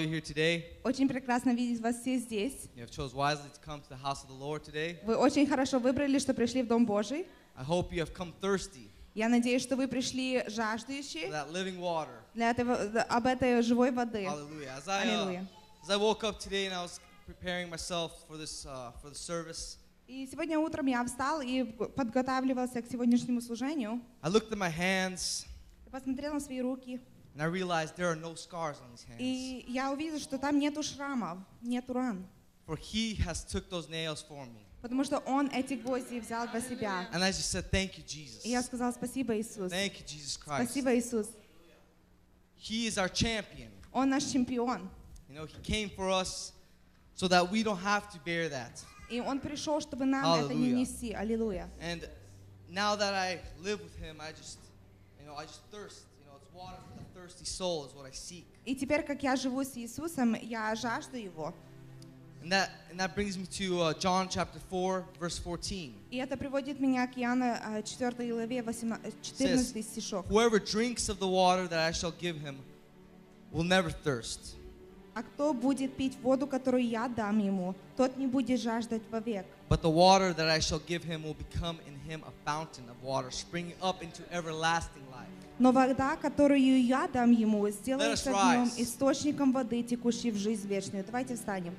you here today. Очень прекрасно видеть вас все здесь. You have chose wisely to come to the house of the Lord today. Вы очень хорошо выбрали, что пришли в Дом Божий. I hope you have come thirsty Я надеюсь, что вы пришли for жаждущие that living water. для этого, да, об этой живой воды. Hallelujah. As I, uh, Аллилуйя. as I woke up today and I was preparing myself for this uh, for the service, И сегодня утром я встал и подготавливался к сегодняшнему служению. I looked at my hands Я посмотрел на свои руки, and I realized there are no scars on these hands. и я увидел, что там нету шрамов, нету ран. For He has took those nails for me. Потому что Он эти гвозди взял для себя. And I just said, Thank you, Jesus. И я сказал, спасибо, Иисус. Thank you, Jesus Christ. Спасибо, Иисус. He is our champion. Он наш чемпион. You know, He came for us so that we don't have to bear that. И Он пришел, чтобы нам это не Аллилуйя. нести. Аллилуйя. And now that I live with Him, I just, you know, I just thirst. You know, it's water for the thirsty soul is what I seek. И теперь, как я живу с Иисусом, я жажду Его. And that, and that brings me to uh, John chapter 4, verse 14. И это приводит меня к Иоанна э, 4 главе 18 14 стишок. Whoever drinks of the water that I shall give him will never thirst. А кто будет пить воду, которую я дам ему, тот не будет жаждать вовек. But the water that I shall give him will become in him a fountain of water, springing up into everlasting life. Но вода, которую я дам ему, сделается в нем источником воды, текущей в жизнь вечную. Давайте встанем.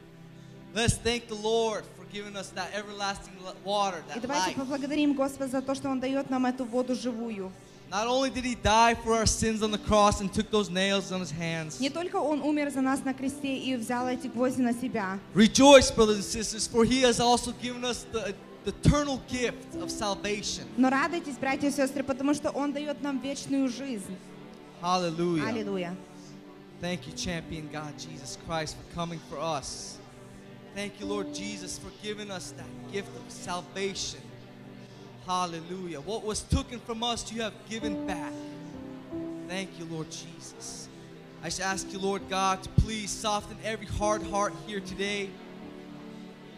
Let's thank the Lord for giving us that everlasting water, И that давайте life. поблагодарим Господа за то, что Он дает нам эту воду живую. Not only did he die for our sins on the cross and took those nails on his hands. Не только Он умер за нас на кресте и взял эти гвозди на себя, Rejoice, brothers and sisters, for he has also given us the, the eternal gift of salvation. но радуйтесь, братья и сестры, потому что Он дает нам вечную жизнь. Hallelujah. Аллилуйя. Thank you, champion God Jesus Christ, for coming for us. Thank you, Lord Jesus, for giving us that gift of salvation. Hallelujah. What was taken from us, you have given back. Thank you, Lord Jesus. I just ask you, Lord God, to please soften every hard heart here today.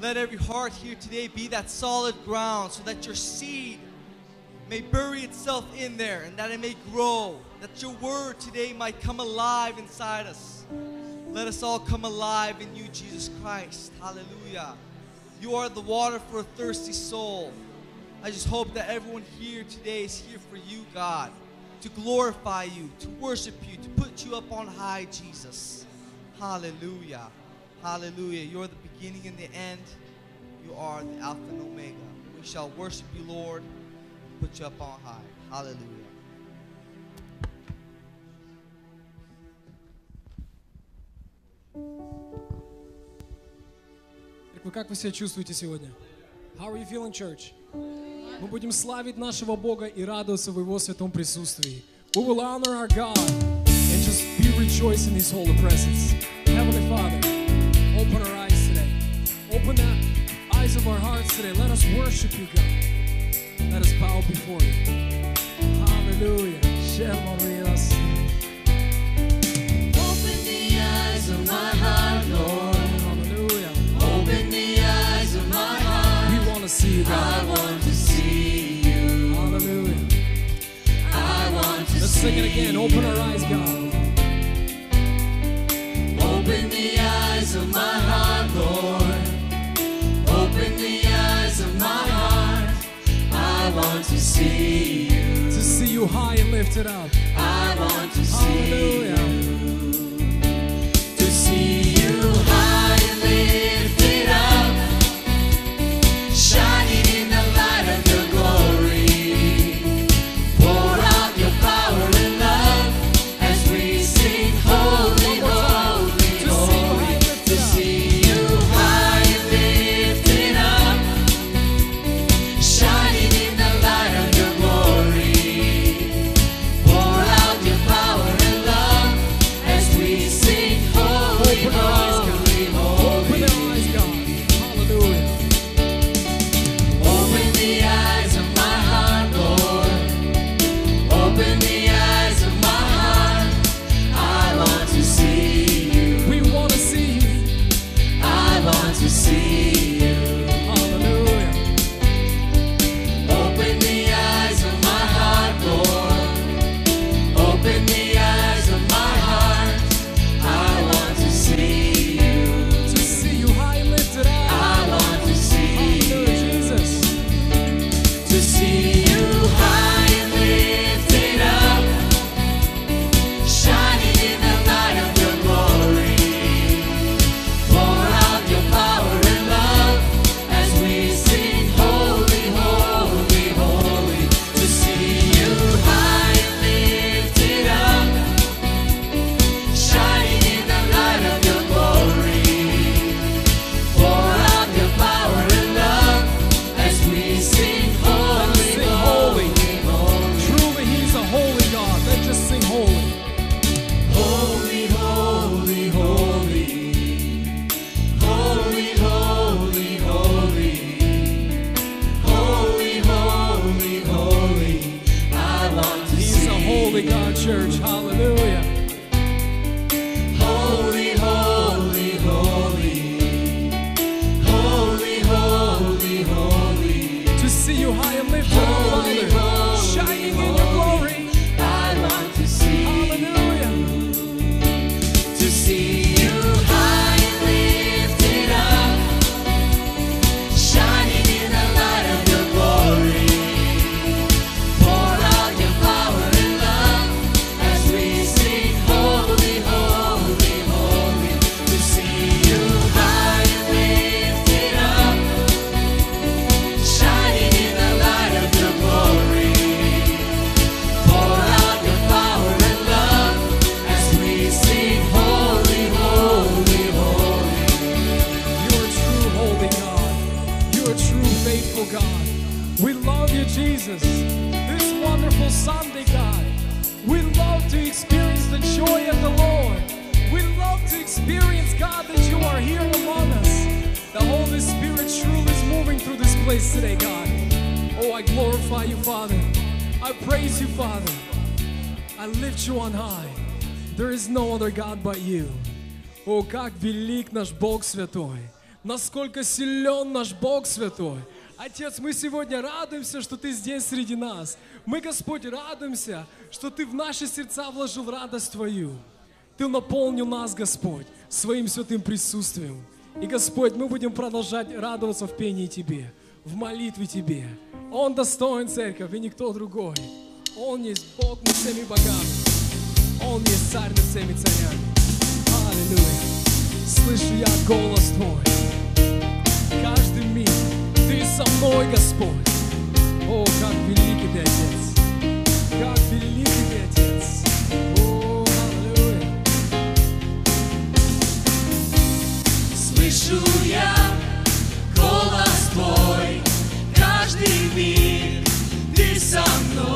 Let every heart here today be that solid ground so that your seed may bury itself in there and that it may grow, that your word today might come alive inside us. Let us all come alive in you, Jesus Christ. Hallelujah. You are the water for a thirsty soul. I just hope that everyone here today is here for you, God, to glorify you, to worship you, to put you up on high, Jesus. Hallelujah. Hallelujah. You're the beginning and the end. You are the Alpha and Omega. We shall worship you, Lord, put you up on high. Hallelujah. Церковь, как вы себя чувствуете сегодня? How are you feeling, church? Мы будем славить нашего Бога и радоваться в Его святом присутствии. We will honor our God and just be rejoicing in His holy presence. Heavenly Father, of our hearts today. Let us worship you, God. Let us bow before you. Hallelujah. Open the eyes of my heart, Lord. Hallelujah. Open the eyes of my heart. We want to see you, God. I want to see you. Hallelujah. I want to Let's sing it again. Open our eyes, God. Open the eyes of my heart, Lord. Want to see you. To see you high and lifted up. I want to see Hallelujah. you. experience, God, that you are here among us. The Holy Spirit truly is moving through this place today, God. Oh, I glorify you, Father. I praise you, Father. I lift you on high. There is no other God but you. О, как велик наш Бог Святой! Насколько силен наш Бог Святой! Отец, мы сегодня радуемся, что Ты здесь среди нас. Мы, Господь, радуемся, что Ты в наши сердца вложил радость Твою. Ты наполнил нас, Господь, своим святым присутствием. И, Господь, мы будем продолжать радоваться в пении Тебе, в молитве Тебе. Он достоин церковь, и никто другой. Он есть Бог над всеми богами. Он есть царь над всеми царями. Аллилуйя. Слышу я голос Твой. Каждый миг Ты со мной, Господь. О, как великий Ты, Отец. слышу я голос твой каждый миг, ты со мной.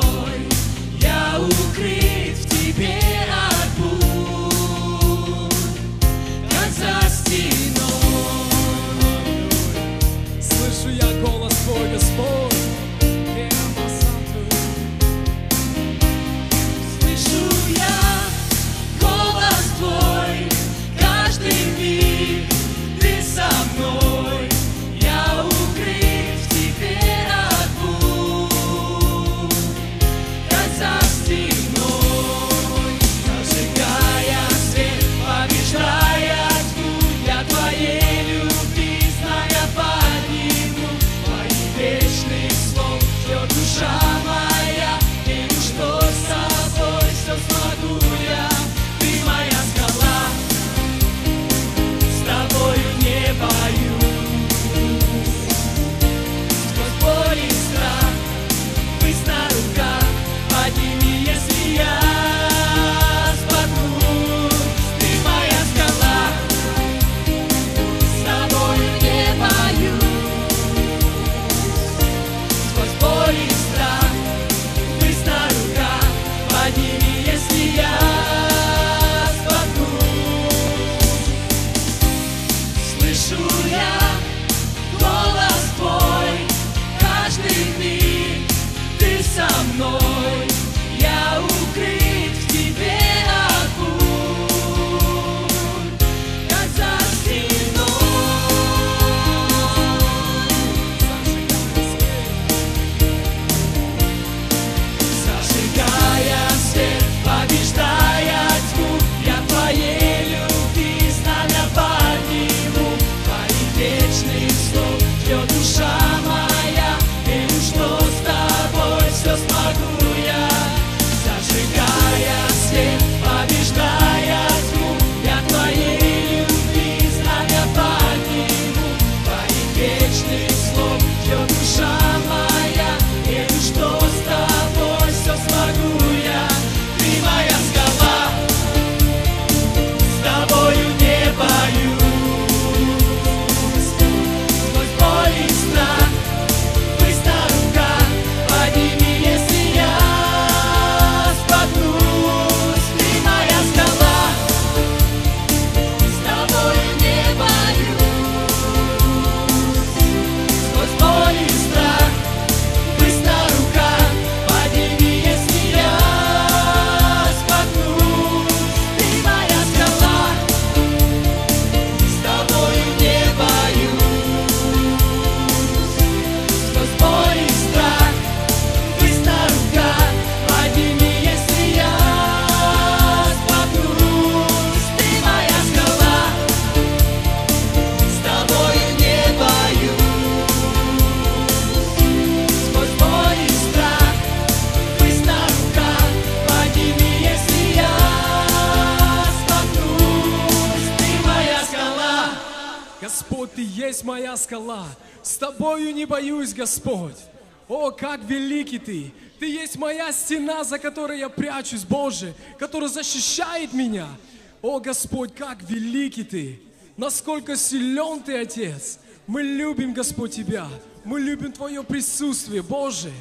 Господь. О, как великий Ты! Ты есть моя стена, за которой я прячусь, Боже, которая защищает меня. О, Господь, как великий Ты! Насколько силен Ты, Отец! Мы любим, Господь, Тебя. Мы любим Твое присутствие, Боже.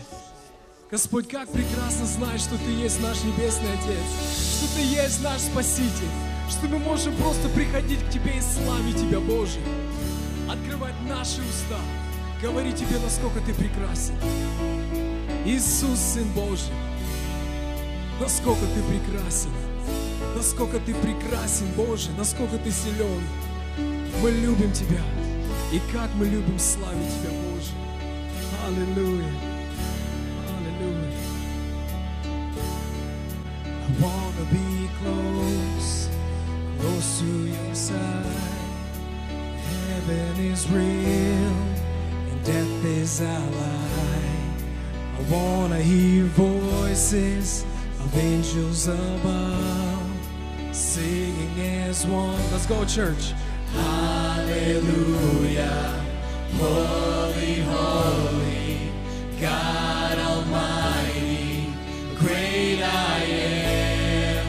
Господь, как прекрасно знать, что Ты есть наш Небесный Отец, что Ты есть наш Спаситель, что мы можем просто приходить к Тебе и славить Тебя, Боже, открывать наши уста, говорить Тебе, насколько Ты прекрасен. Иисус, Сын Божий, насколько Ты прекрасен, насколько Ты прекрасен, Боже, насколько Ты силен. Мы любим Тебя, и как мы любим славить Тебя, Боже. Аллилуйя. Hallelujah. I wanna be close, close to your side. Heaven is real death is our. I wanna hear voices of angels above, singing as one. Let's go, church. Hallelujah. Holy, holy, God Almighty, great I am,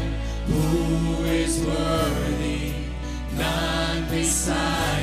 who is worthy, none beside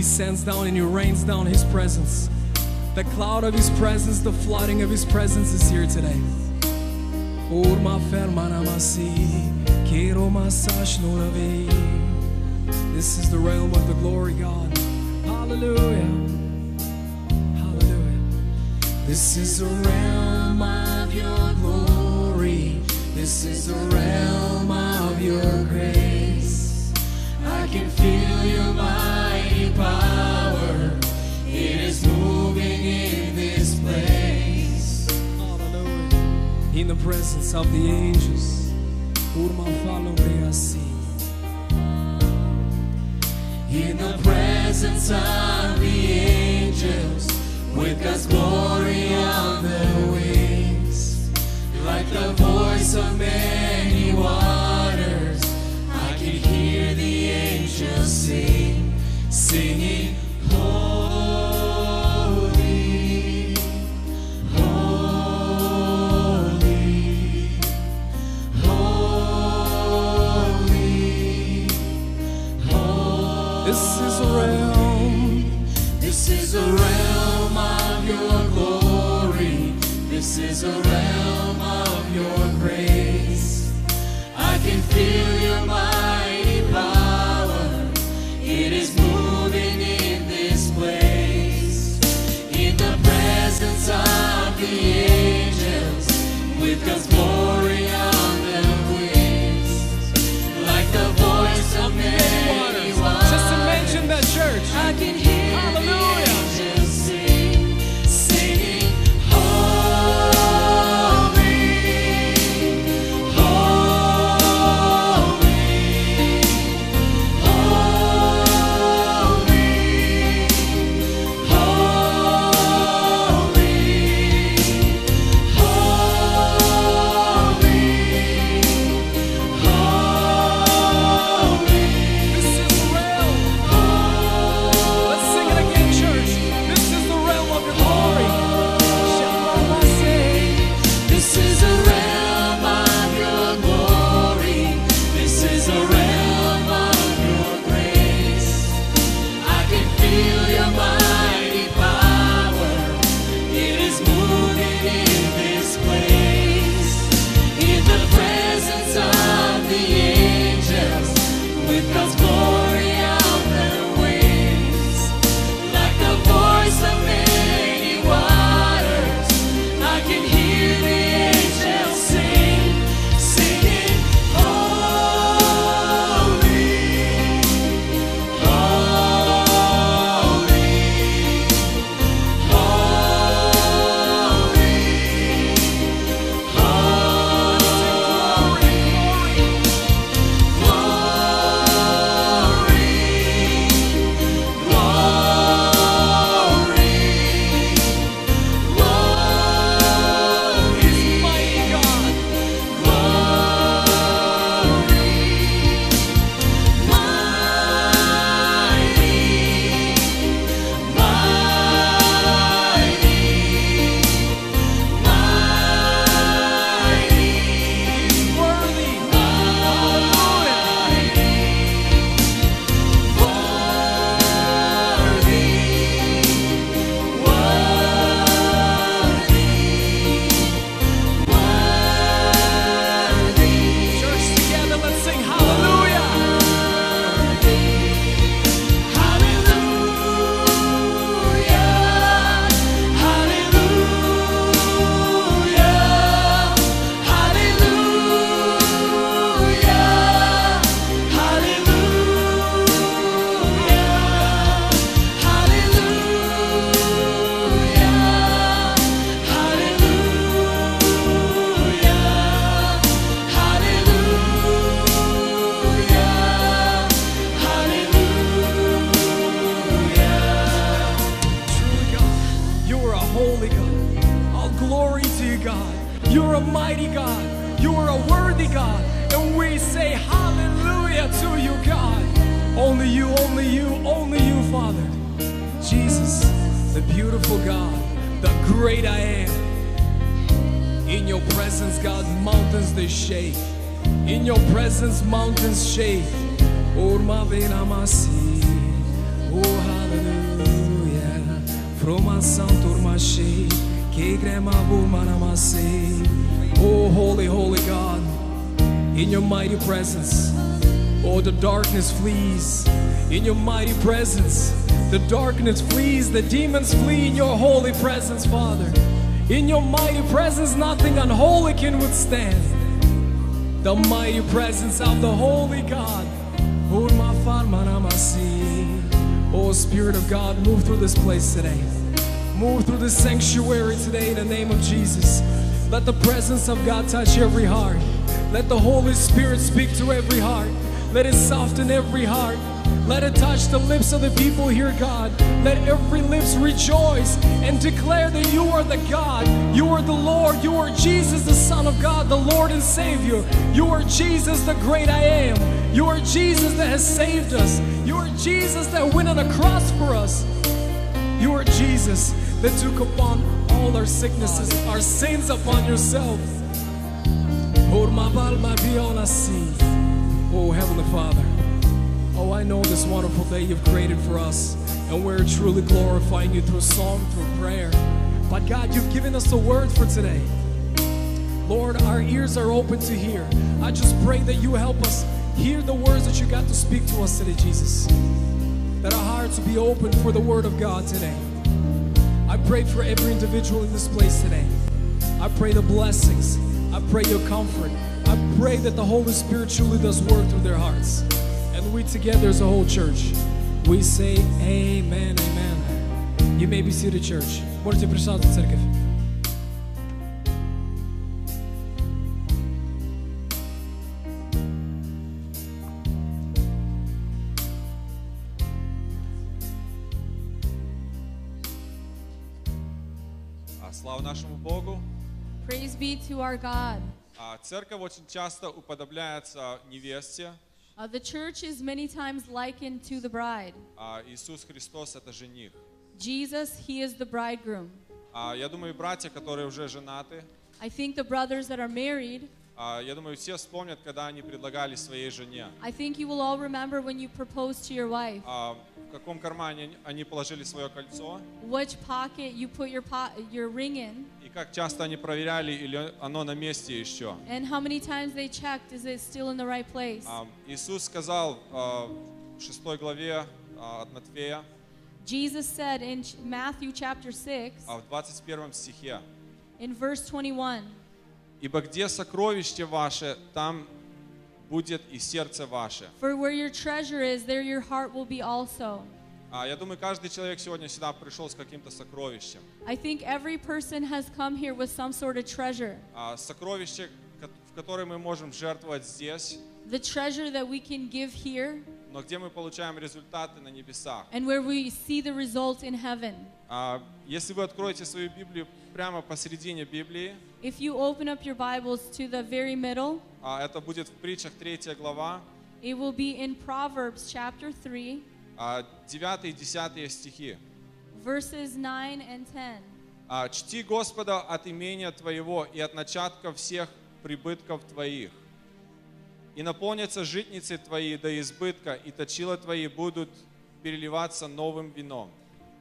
He sends down and He rains down His presence. The cloud of His presence, the flooding of His presence is here today. This is the realm of the glory, God. Hallelujah. Hallelujah. This is the realm of your glory. This is the realm of your grace. I can feel your mighty in this place. Hallelujah. In the presence of the angels. Urma. In the presence of the angels, with God's glory on their wings, like the voice of many waters, I can hear the angels sing, singing, Holy, Holy, Holy. This is a realm. This is a realm of your glory. This is a realm with Flees. The demons flee in your holy presence, Father. In your mighty presence, nothing unholy can withstand. The mighty presence of the Holy God. Oh, Spirit of God, move through this place today. Move through this sanctuary today in the name of Jesus. Let the presence of God touch every heart. Let the Holy Spirit speak to every heart. Let it soften every heart. Let it touch the lips of the people here, God. Let every lips rejoice and declare that you are the God. You are the Lord. You are Jesus, the Son of God, the Lord and Savior. You are Jesus, the great I am. You are Jesus that has saved us. You are Jesus that went on a cross for us. You are Jesus that took upon all our sicknesses, our sins upon yourself. Oh, oh Heavenly Father. Oh, I know this wonderful day you've created for us, and we're truly glorifying you through song, through prayer. But God, you've given us a word for today. Lord, our ears are open to hear. I just pray that you help us hear the words that you got to speak to us today, Jesus. That our hearts will be open for the word of God today. I pray for every individual in this place today. I pray the blessings. I pray your comfort. I pray that the Holy Spirit truly does work through their hearts. And we together as a whole church, we say amen, amen. You may be seated, church. Можете присаживаться, церковь. Слава нашему Богу. Praise be to our God. А, Церковь очень часто уподобляется невесте. Uh, the church is many times likened to the bride. а Иисус Христос это жених. Jesus, he is the bridegroom. А, Я думаю, братья, которые уже женаты, I think the brothers that are married, а, я думаю, все вспомнят, когда они предлагали своей жене. I think you will all remember when you proposed to your wife, А, В каком кармане они положили свое кольцо, which pocket you put your po- your ring in, и Как часто они проверяли, или оно на месте еще. and how many times they checked is it still in the right place. А, Иисус сказал а, в 6 главе а, от Матфея, Jesus said in Matthew chapter 6, а, в 21 стихе, in verse 21, «Ибо где сокровище ваше, там будет и сердце ваше». For where your treasure is, there your heart will be also. А, Я думаю, каждый человек сегодня сюда пришел с каким-то сокровищем. I think every person has come here with some sort of treasure. А, Сокровище, в которое мы можем жертвовать здесь, The treasure that we can give here но где мы получаем результаты на небесах. and where we see the result in heaven. А, Если вы откроете свою Библию прямо посередине Библии, If you open up your Bibles to the very middle, это будет в притчах 3 глава, it will be in Proverbs chapter 3, а, 9 и 10 стихи. verses 9 and 10. А, «Чти Господа от имения Твоего и от начатков всех прибытков Твоих. И наполнятся житницы Твои до избытка, и точила Твои будут переливаться новым вином».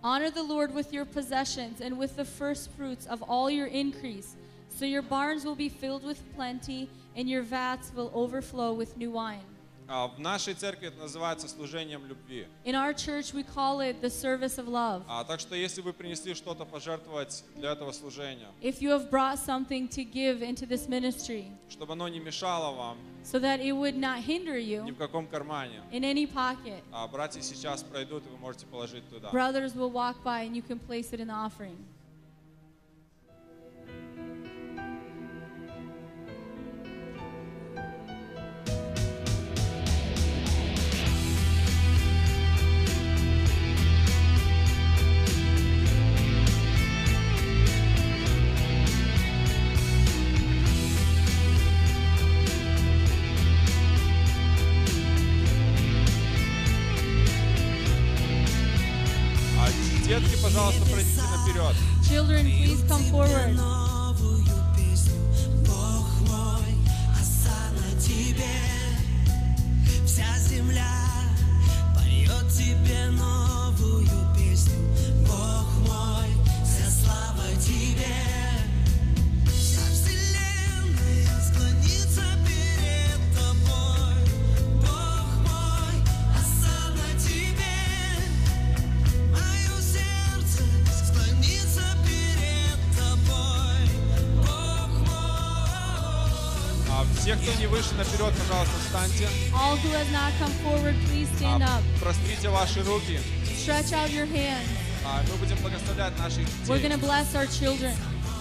Honor the Lord with your possessions and with the first fruits of all your increase, so your barns will be filled with plenty and your vats will overflow with new wine. А, В нашей церкви это называется служением любви. In our church, we call it the service of love. А, Так что если вы принесли что-то пожертвовать для этого служения, If you have brought something to give into this ministry, чтобы оно не мешало вам so that it would not hinder ни you в каком кармане, in any pocket, а братья сейчас пройдут, и вы можете положить туда. brothers will walk by and you can place it in the offering. out your hand. We're going to bless our children.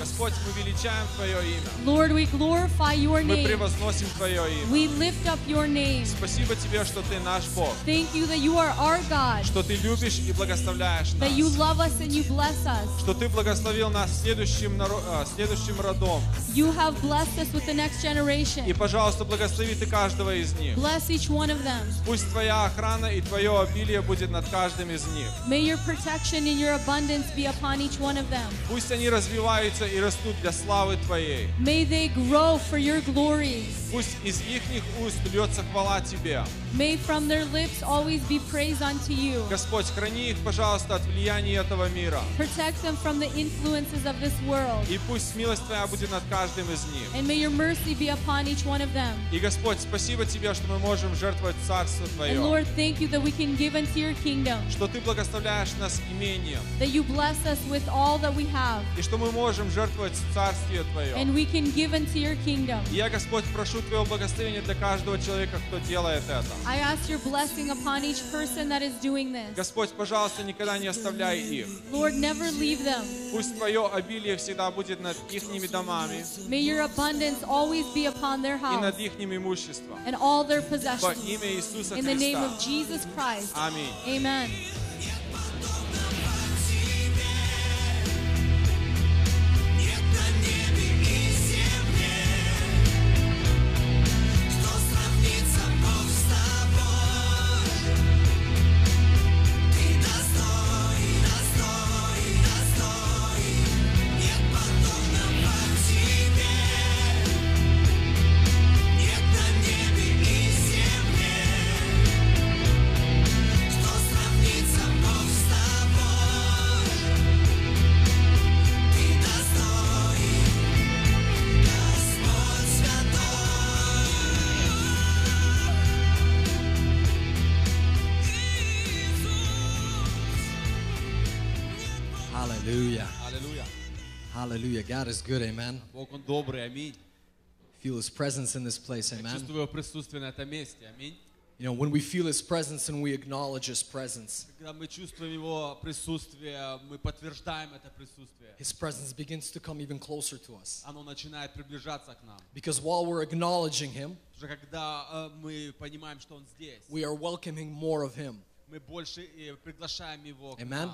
Господь, мы величаем Твое имя. Lord, we glorify your Мы name. превозносим Твое имя. We lift up your name. Спасибо Тебе, что Ты наш Бог, Thank you that you are our God, что Ты любишь и благословляешь that you нас, love us and you bless us. что Ты благословил нас следующим, а, следующим родом. You have blessed us with the next И, generation. пожалуйста, благослови Ты каждого из них. Bless each one of them. Пусть Твоя охрана и Твое обилие будет над каждым из них. May your protection and your abundance be upon each one of them. Пусть они развиваются и растут для славы Твоей. May they grow for your glory. Пусть из их уст льется хвала Тебе. May from their lips always be praise unto you. Господь, храни их, пожалуйста, от влияния этого мира. Protect them from the influences of this world. И пусть милость Твоя будет над каждым из них. And may your mercy be upon each one of them. И, Господь, спасибо Тебе, что мы можем жертвовать Царство And Твое. Lord, thank you that we can give into your kingdom, Что Ты благословляешь нас имением. that you bless us with all that we have, И что мы можем жертвовать Царствие Твое. and we can give into your kingdom. И я, Господь, прошу Твоего благословения для каждого человека, кто делает это. I ask your blessing upon each person that is doing this. Господь, пожалуйста, никогда не оставляй их. Lord, never leave them. Пусть Твое обилие всегда будет над их домами May your abundance always be upon their и house над их имуществом. and all their Во possessions. имя Иисуса In the name of Христа. Jesus Christ. Аминь. Amen. God is good. Amen. Бог, Он добрый, аминь. Feel His presence in this place. Я Amen. чувствую Его присутствие на этом месте, аминь. You know, when we feel His presence and we acknowledge His presence, Когда мы чувствуем Его присутствие, мы подтверждаем это присутствие. His presence begins to come even closer to us. Оно начинает приближаться к нам. Because while we're acknowledging Him, Уже когда э, мы понимаем, что Он здесь, we are welcoming more of Him. мы больше э, приглашаем Его к Amen.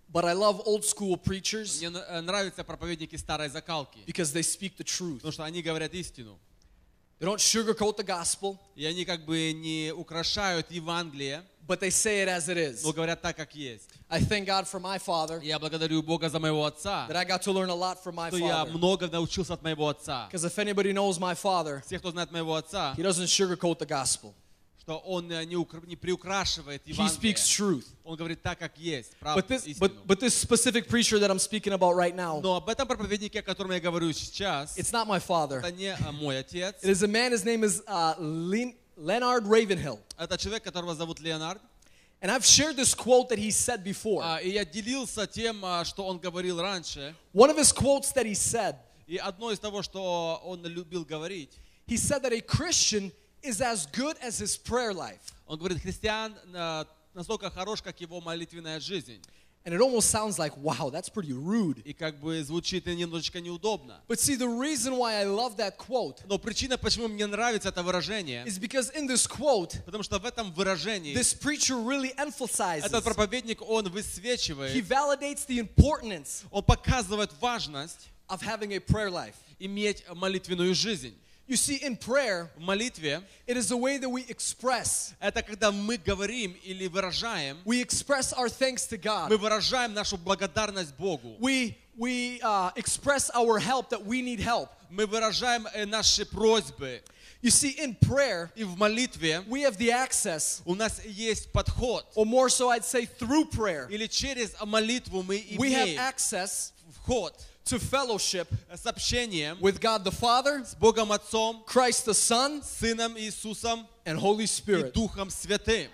But I love old school preachers Мне н- э, нравятся проповедники старой закалки, because they speak the truth. потому что они говорят истину. They don't sugarcoat the gospel, И они как бы не украшают Евангелие, but they say it as it is. но говорят так, как есть. I thank God for my father Я благодарю Бога за моего отца, that I got to learn a lot from my что я father. много научился от моего отца. Because if anybody knows my father, Все, кто знает моего отца, he doesn't sugarcoat the gospel. что он э, не, укр- не приукрашивает He Евангелие. speaks truth. Он говорит так, как есть, правду, But this, истину. but, but this specific preacher that I'm speaking about right now, Но об этом проповеднике, о котором я говорю сейчас, it's not my father. это не э, мой отец. It is a man, his name is uh, Len- Leonard Ravenhill. Это человек, которого зовут Леонард. And I've shared this quote that he said before. А, И я делился тем, а, что он говорил раньше. One of his quotes that he said, И одно из того, что он любил говорить, he said that a Christian is as good as his prayer life. он говорит, христиан э, настолько хорош, как его молитвенная жизнь. And it almost sounds like, wow, that's pretty rude. И как бы звучит и немножечко неудобно. But see, the reason why I love that quote Но причина, почему мне нравится это выражение, is because in this quote, потому что в этом выражении this preacher really emphasizes, этот проповедник, он he высвечивает, validates the importance он показывает важность of having a prayer life. иметь молитвенную жизнь. You see, in prayer, В молитве it is a way that we express. это когда мы говорим или выражаем, We express our thanks to мы God. выражаем нашу благодарность Богу. We we uh, express our help that we need help. Мы выражаем э, наши просьбы. You see, in prayer, И в молитве we have the access, у нас есть подход. or more so, I'd say, through prayer, Или через молитву мы we have имеем access вход to fellowship с общением with God the Father, с Богом Отцом, Christ the Son, Сыном Иисусом and Holy и Spirit. Духом Святым.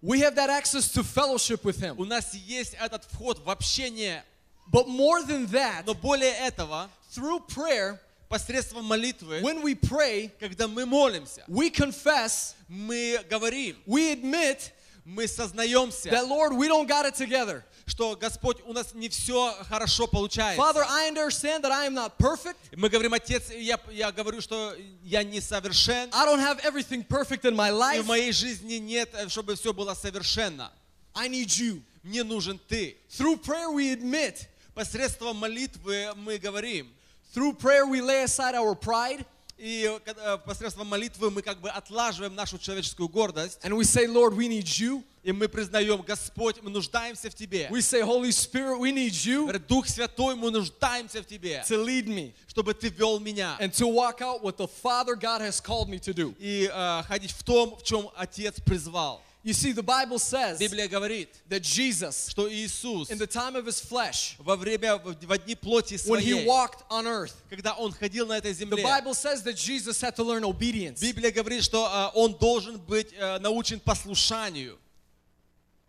We have that access to fellowship with У Him. нас есть этот вход в общение. But more than that, Но более этого, through prayer, посредством молитвы, when we pray, когда мы молимся, we confess, мы говорим, we admit мы сознаемся, that, Lord, we don't got it together. Что Господь, у нас не все хорошо получается. Father, I understand that I am not perfect. Мы говорим, Отец, я, я говорю, что я несовершен, I don't have everything perfect in my и life. в моей жизни нет, э, чтобы все было совершенно. I need you. Мне нужен Ты. Through prayer, we admit. Посредством молитвы мы говорим, Through prayer, we lay aside our pride и э, посредством молитвы мы как бы отлаживаем нашу человеческую гордость, and we say, Lord, we need you. И мы признаем, Господь, мы нуждаемся в Тебе. We say, Holy Spirit, we need you Дух Святой, мы нуждаемся в Тебе, to lead me чтобы Ты вел меня and to walk out what the Father God has called me to do. и э, ходить в том, в чем Отец призвал. You see, the Bible says Библия говорит, that Jesus, что Иисус in the time of his flesh, во время, в в дни плоти when he своей, walked on earth, когда Он ходил на этой the земле, Bible says that Jesus had to learn obedience. Библия говорит, что э, Он должен быть э, научен послушанию.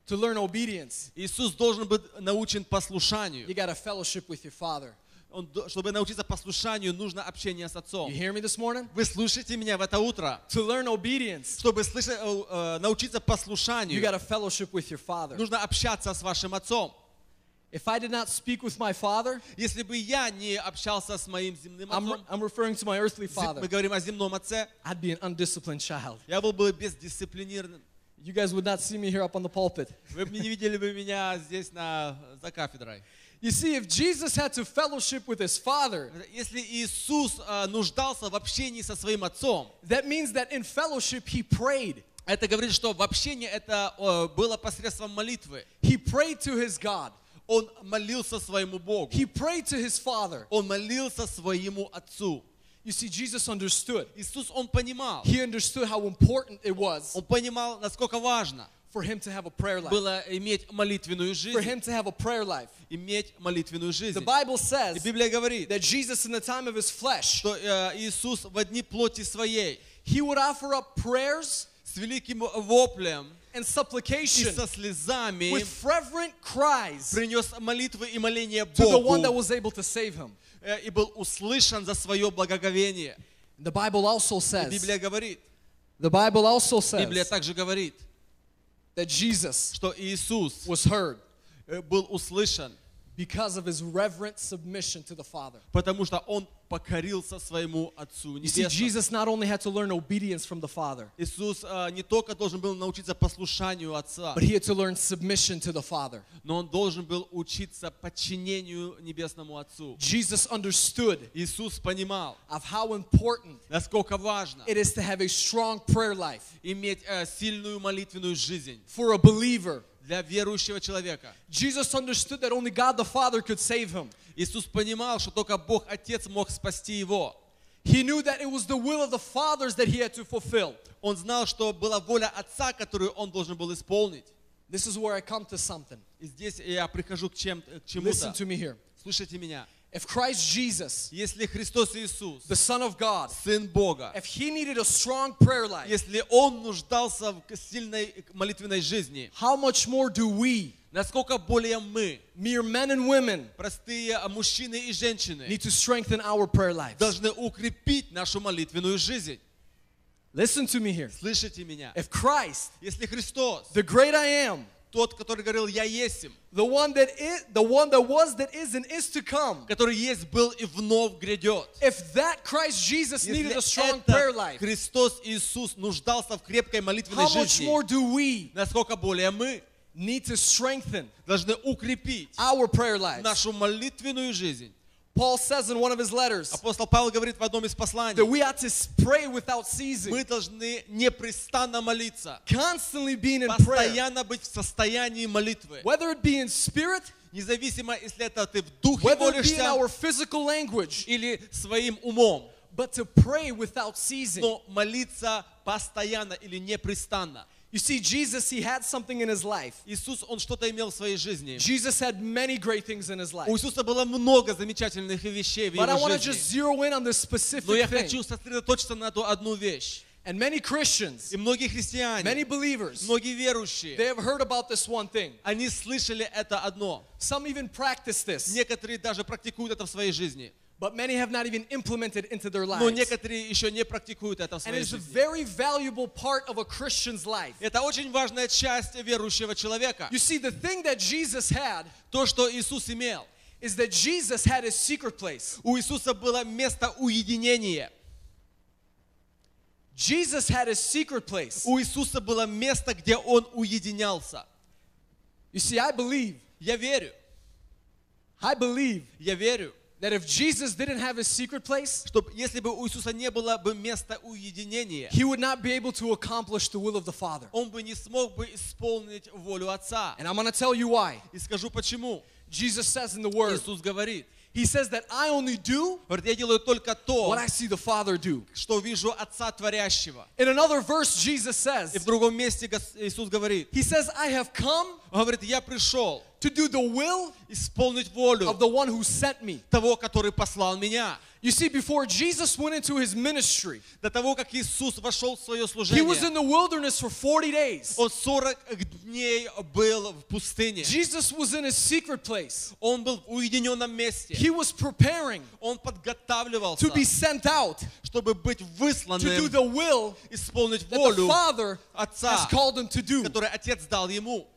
To learn obedience, Иисус должен быть научен you послушанию. got a fellowship with your Father. Он, чтобы научиться послушанию, нужно общение с Отцом. You hear me this morning? Вы слышите меня в это утро? To learn obedience, Чтобы слышать, э, э, научиться you послушанию, got a fellowship with your Father. нужно общаться с вашим Отцом. If I did not speak with my Father, Если бы я не общался с моим земным I'm, отцом, I'm referring to my earthly father, мы говорим о земном отце, I'd be an undisciplined child. я был бы бездисциплинированным. You guys would not see me here up on the pulpit. Вы бы не видели бы меня здесь на, за кафедрой. You see, if Jesus had to fellowship with his Father, Если Иисус э, нуждался в общении со своим отцом, that means that in fellowship he prayed. это говорит, что в общении это э, было посредством молитвы. He prayed to his God. Он молился своему Богу. He prayed to his Father. Он молился своему Отцу. You see, Jesus understood. Иисус, Он понимал. He understood how important it was Он понимал, насколько важно for him to have a prayer life, было иметь молитвенную for жизнь. him to have a prayer life. Иметь молитвенную The жизнь. Bible И says Библия говорит, that Jesus, in the time of his flesh, что э, Иисус в одни плоти своей he would offer up prayers с великим воплем and и supplication со слезами with fervent cries принес молитвы и моления to the one that Богу was able to save him. Э, и был услышан за свое благоговение. The Bible also says, Библия говорит, the Bible also Библия says также говорит, that Jesus что Иисус was heard э, был услышан, because of his reverent submission to the Father. потому что Он покорился своему Отцу You see, Небесному. Jesus not only had to learn obedience from the Father, Иисус э, не только должен был научиться послушанию Отца, but he had to learn submission to the Father. но Он должен был учиться подчинению Небесному Отцу. Jesus understood Иисус понимал, of how important насколько важно it is to have a strong prayer life иметь э, сильную молитвенную жизнь for a believer. Для верующего человека. Jesus understood that only God the Father could save him. Иисус понимал, что только Бог Отец мог спасти его. He knew that it was the will of the fathers that he had to fulfill. Он знал, что была воля Отца, которую он должен был исполнить. This is where I come to something. И здесь я прихожу к, чем, к Listen чему-то. to me here. Слушайте меня. If Christ Jesus, Если Христос Иисус, the Son of God, Сын Бога, if he needed a strong prayer life, если Он нуждался в сильной молитвенной жизни, how much more do we, насколько более мы, mere men and women, простые мужчины и женщины, need to strengthen our prayer lives? должны укрепить нашу молитвенную жизнь. Listen to me here. Слышите меня? If Christ, Если Христос, the great I am, тот, который говорил, я есим, the one that is, the one that was, that is, and is to come. который есть, был и вновь грядет. If that Christ Jesus needed a Если strong prayer это life, Христос Иисус нуждался в крепкой молитвенной how much жизни, more do we насколько более мы need to strengthen должны укрепить our prayer lives? нашу молитвенную жизнь. Paul says in one of his letters Апостол Павел говорит в одном из that посланий, we ought to pray without ceasing, мы должны непрестанно молиться, constantly being in prayer, постоянно быть в состоянии молитвы. whether it be in spirit, Независимо, если это ты в духе whether it be in молишься our physical language, или своим умом, but to pray without ceasing. но молиться постоянно или непрестанно. You see, Jesus, he had something in his life. Иисус, Он что-то имел в своей жизни. Jesus had many great things in his life. У Иисуса было много замечательных вещей в But I его want to just жизни. zero in on this Но я specific thing. хочу сосредоточиться на ту одну вещь. And many Christians, И многие христиане, many believers, многие верующие, they have heard about this one thing. они слышали это одно. Some even practice this, Некоторые даже практикуют это в своей жизни. But many have not even implemented into their Но lives. некоторые еще не практикуют это в And своей it's a жизни. very valuable part of a Christian's life. Это очень важная часть верующего человека. You see, the thing that Jesus had То, что Иисус имел. is that Jesus had his secret place. У Иисуса было место уединения. Jesus had his secret place. У Иисуса было место, где Он уединялся. You see, I believe, Я верю, I believe я верю, that if Jesus didn't have his secret place, что если бы у Иисуса не было бы места уединения, he would not be able to accomplish the will of the Father. Он бы не смог бы исполнить волю Отца. And I'm going to tell you why. И скажу почему. Jesus says in the Word, Иисус говорит, He says that I only do говорит, я делаю только то, what I see the Father do. что вижу Отца Творящего. In another verse, Jesus И says, в другом месте Гос- Иисус говорит, He says, I have come Он говорит, я пришел to do the will исполнить волю of the one who sent me. того, который послал меня. You see, before Jesus went into his ministry, До того, как Иисус вошел в свое he was in служение, the wilderness for 40 days. Он 40 дней был в пустыне. Jesus was in his secret place. Он был в уединенном месте. He was preparing Он подготавливался, to be sent out чтобы быть to do высланным, the will исполнить that the волю Father has Отца, called him to do. которую Отец дал ему.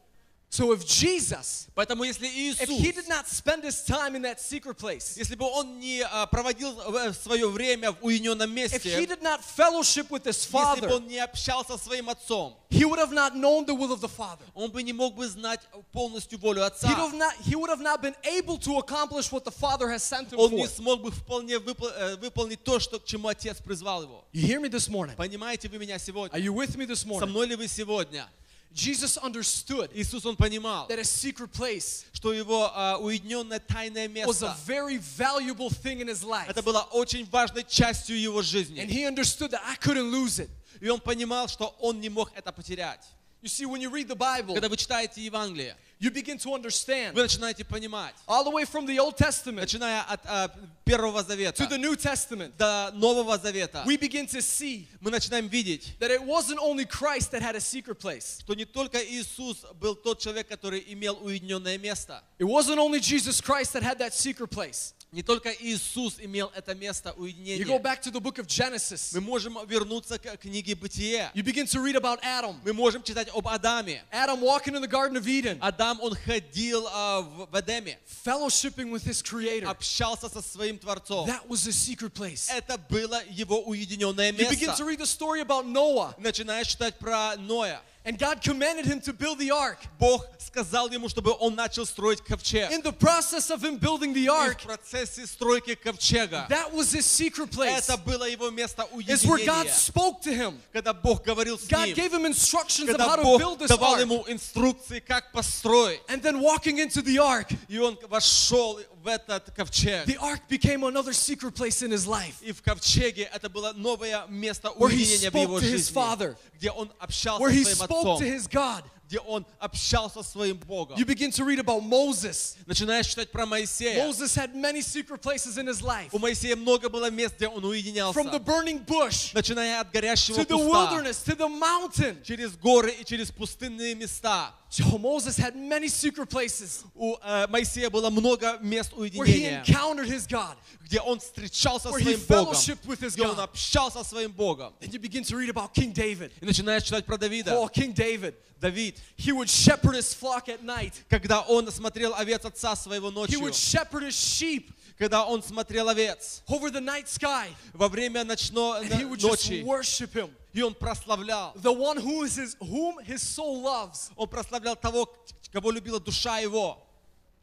So if Jesus, Поэтому если if Иисус, he did not spend his time in that secret place, если бы он не а, проводил э, свое время в уединенном if he месте, did not fellowship with his если бы Father, он не общался со своим отцом, he would have not known the will of the Father. он бы не мог бы знать полностью волю He Отца. would have not, he would have not been able to accomplish what the Father has sent him Он не for. смог бы вполне выпол- э, выполнить то, что, к чему Отец призвал его. You hear me this morning? Понимаете вы меня Are сегодня? you with me this Со morning? мной ли вы сегодня? Jesus understood Иисус, Он понимал, that a secret place что его а, уединенное тайное was a место, very valuable thing in his life. это было очень важной частью его And жизни. he understood that I couldn't lose it. И он понимал, что он не мог это потерять. You see, when you read the Bible, Когда вы читаете Евангелие, you begin to understand вы начинаете понимать, all the way from the Old Testament начиная от а, Первого to Завета the New Testament, до Нового Завета, we begin to see мы начинаем видеть, that it wasn't only Christ that had a secret place. что не только Иисус был тот человек, который имел уединенное место, It wasn't only Jesus Christ that had that secret place. Не только Иисус имел это место You go уединения. back to the book of Genesis. Мы можем вернуться к книге Бытие. You begin to read about Adam. Мы можем читать об Адаме. Adam walking in the Garden of Eden, Адам, он ходил а, в, в Эдеме, fellowshipping with his Creator. общался со своим Творцом. That was a secret place. Это было его уединенное You begin место. to read the story about Noah, Начинаешь читать про Ноя. and God commanded him to build the ark. Бог сказал ему, чтобы он начал строить ковчег. In the process of him building the И ark, в процессе стройки ковчега that was his secret place. это было его место It's where God уединения. spoke to him. Когда Бог говорил с God ним, gave him instructions of how когда to build Бог this давал ark. ему инструкции, как построить. And then walking into the ark, И он вошел в этот ковчег. the ark became another secret place in his life. И в ковчеге это было новое место Where he уединения в spoke его to his жизни, father. где он общался Where he со своим spoke отцом, to his God. где он общался со своим Богом. You begin to read about Moses. Начинаешь читать про Моисея. Moses had many secret places in his life. У Моисея много было мест, где он уединялся. From the burning bush Начиная от горящего to the куста, wilderness to the mountain. через горы и через пустынные места. Joe Moses had many secret places У э, Моисея было много мест where he уединения, encountered his God. где он встречался where со he своим Богом, fellowshiped with his где он God. общался со своим Богом. Then you begin to read about King David. И начинаешь читать про Давида. Oh, King David. Давид, He would shepherd his flock at night. когда он смотрел овец отца своего He ночью, would shepherd his sheep когда он смотрел овец over the night sky. во время ночной And he would just ночи, worship him. и он прославлял. The one who is his, whom his soul loves. Он прославлял того, кого любила душа его,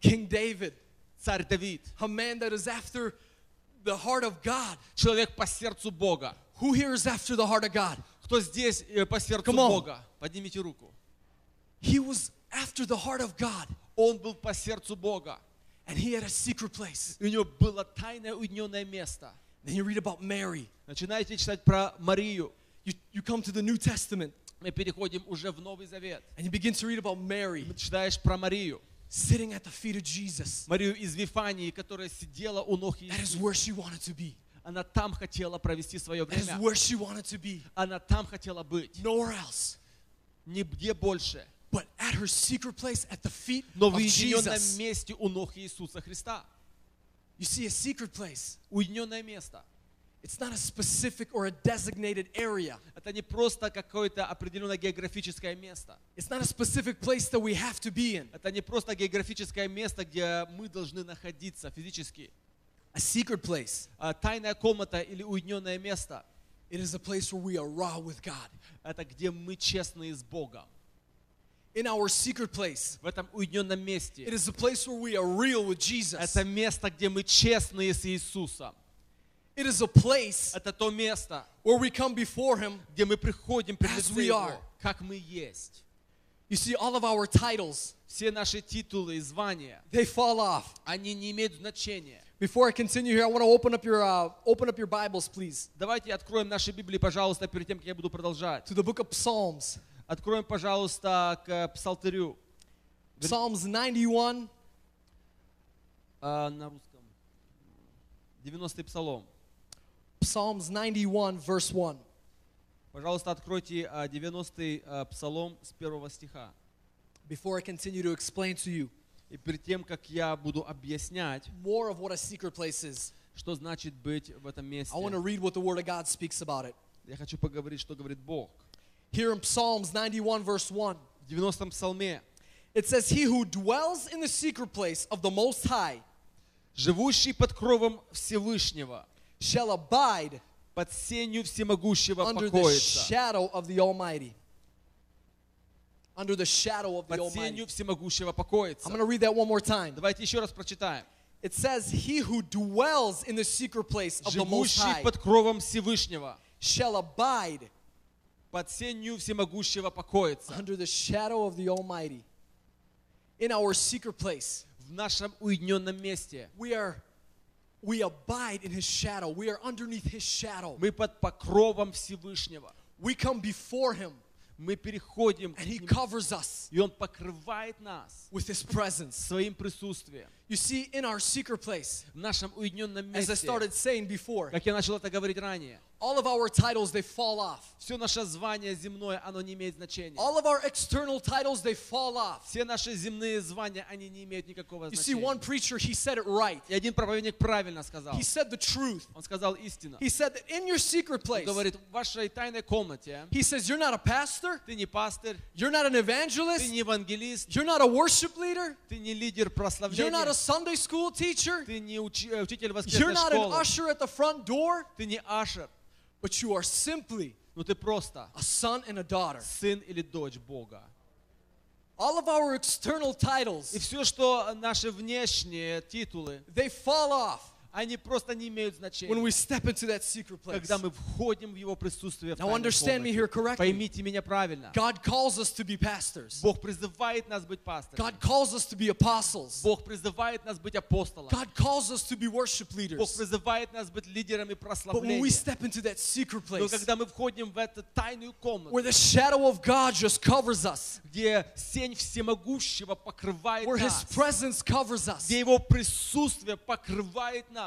King David. царь Давид. A man that is after the heart of God. Человек по сердцу Бога. Who here is after the heart of God? Кто здесь э, по сердцу Come on. Бога? Поднимите руку. He was after the heart of God. Он был по сердцу Бога. And he had a secret place. И у него было тайное уединенное место. Then you read about Mary. Начинаете читать про Марию. You, you come to the New Testament Мы переходим уже в Новый Завет. and you begin to read about Mary Читаешь про Марию. sitting at the feet of Jesus. Марию из Вифании, которая сидела у ног That is Иисуса. where she wanted to be. Она там хотела провести свое That is время. where she wanted to be. Она там хотела быть. Nowhere else. Нигде больше. But at her secret place at the feet Но of в уединенном Jesus. месте у ног Иисуса Христа. You see, a secret place. Уединенное место. It's not a specific or a designated area. Это не просто какое-то определенное географическое место. It's not a specific place that we have to be in. Это не просто географическое место, где мы должны находиться физически. A secret place. А Тайная комната или уединенное место It is a place where we are raw with God. – это где мы честные с Богом. In our secret place, В этом уединенном it месте. is a place where we are real with Jesus. Это место, где мы честные с Иисусом. It is a place Это то место, where we come before Him. где мы приходим пред As лице we Его, are. как мы есть. You see, all of our titles, Все наши титулы и звания, they fall off. они не имеют значения. Before I continue here, I want to open up your uh, open up your Bibles, please, Давайте откроем наши Библии, пожалуйста, перед тем, как я буду продолжать. to the book of Psalms. Откроем, пожалуйста, к Псалтырю Psalms 91, а, на русском. 90-й Псалом. Psalms 91, verse 1. Пожалуйста, откройте а, 90-й а, Псалом с первого стиха. Before I continue to explain to you И перед тем, как я буду объяснять, more of what a secret place is, что значит быть в этом месте, I want to read what the Word of God speaks about it. я хочу поговорить, что говорит Бог. Here in Psalms 91, verse 1, В 90-м Псалме it says, He who dwells in the secret place of the Most High «Живущий под кровом Всевышнего, shall abide под сенью Всемогущего under the покоится». shadow of the Almighty. Under the shadow of the Под Almighty. сенью Всемогущего I'm покоится. going to read that one more time. Давайте еще раз прочитаем. It says, He who dwells in the secret place of the Most «Живущий High под кровом Всевышнего, shall abide под сенью Всемогущего покоится». under the shadow of the Almighty. In our secret place, В нашем уединенном месте we are we abide in his shadow. We are underneath his shadow. мы под покровом Всевышнего. We come before him Мы переходим к and he нему, covers us и Он покрывает нас with his presence. своим присутствием. You see, in our secret place, В нашем уединенном as I месте, started saying before, как я начал это говорить ранее, all of our titles they fall off. все наше звание земное, оно не имеет значения. All of our external titles they fall off. Все наши земные звания, они не имеют никакого You see, one значения. preacher he said it right. И один проповедник правильно сказал. He said the truth. Он сказал истину. He said that in your secret Он place, говорит, в вашей тайной комнате he says you're not a pastor, ты не пастырь, you're not an ты evangelist, не евангелист, you're not a worship leader, ты не лидер you're not a прославления, Sunday school teacher, ты не учи- э, учитель you're воскресной not an школы, usher at the front door, ты не ашер, but you are simply но ты просто a son and a daughter. сын или дочь Бога. All of our external И titles, все, что наши внешние титулы, they fall off они просто не имеют when значения. we step into that secret place. Когда мы входим в Его присутствие в Now тайной understand me комнате. here correctly. Поймите меня правильно. God calls us to be pastors. Бог призывает нас быть пасторами. God calls us to be apostles. Бог призывает нас быть апостолом. God calls us to be worship Бог leaders. призывает нас быть лидерами But when we прославления. step into that secret Но place когда мы входим в эту тайную комнату, where the shadow of God just covers us, где сень всемогущего покрывает where His нас, presence covers us, где Его присутствие покрывает нас,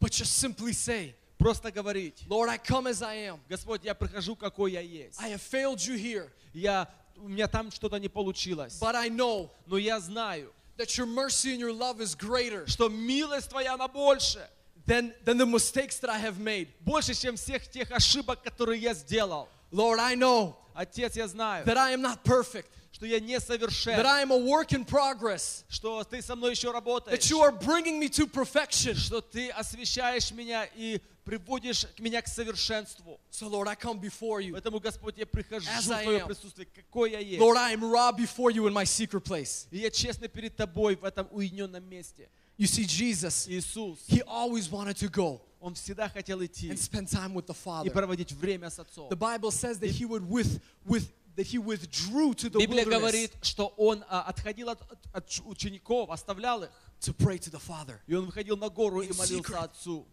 but just simply say, Просто говорить. Lord, I come as I am. Господь, я прихожу, какой я есть. I have failed you here, Я, у меня там что-то не получилось. but I know Но я знаю, that your mercy and your love is greater что милость Твоя, она больше. than, than the mistakes that I have made. Больше, чем всех тех ошибок, которые я сделал. Lord, I know Отец, я знаю, that I am not perfect, что я не that совершен, I am a work in progress, что Ты со мной еще that работаешь, you are bringing me to perfection. что Ты освещаешь меня и приводишь к меня к совершенству. So, Lord, I come before you. Поэтому, Господь, я прихожу As в I Твое am. присутствие, какой я есть. Lord, I am raw before you in my secret place. И я честно перед Тобой в этом уединенном месте. You see, Jesus, Иисус, he always wanted to go Он всегда хотел идти and spend time with the и Father. проводить время с Отцом. The Bible says that he would with, with that he withdrew to the Библия wilderness говорит, что Он а, отходил от, от- от ч- учеников, оставлял их, to pray to the Father. и Он выходил на гору и In молился secret. Отцу.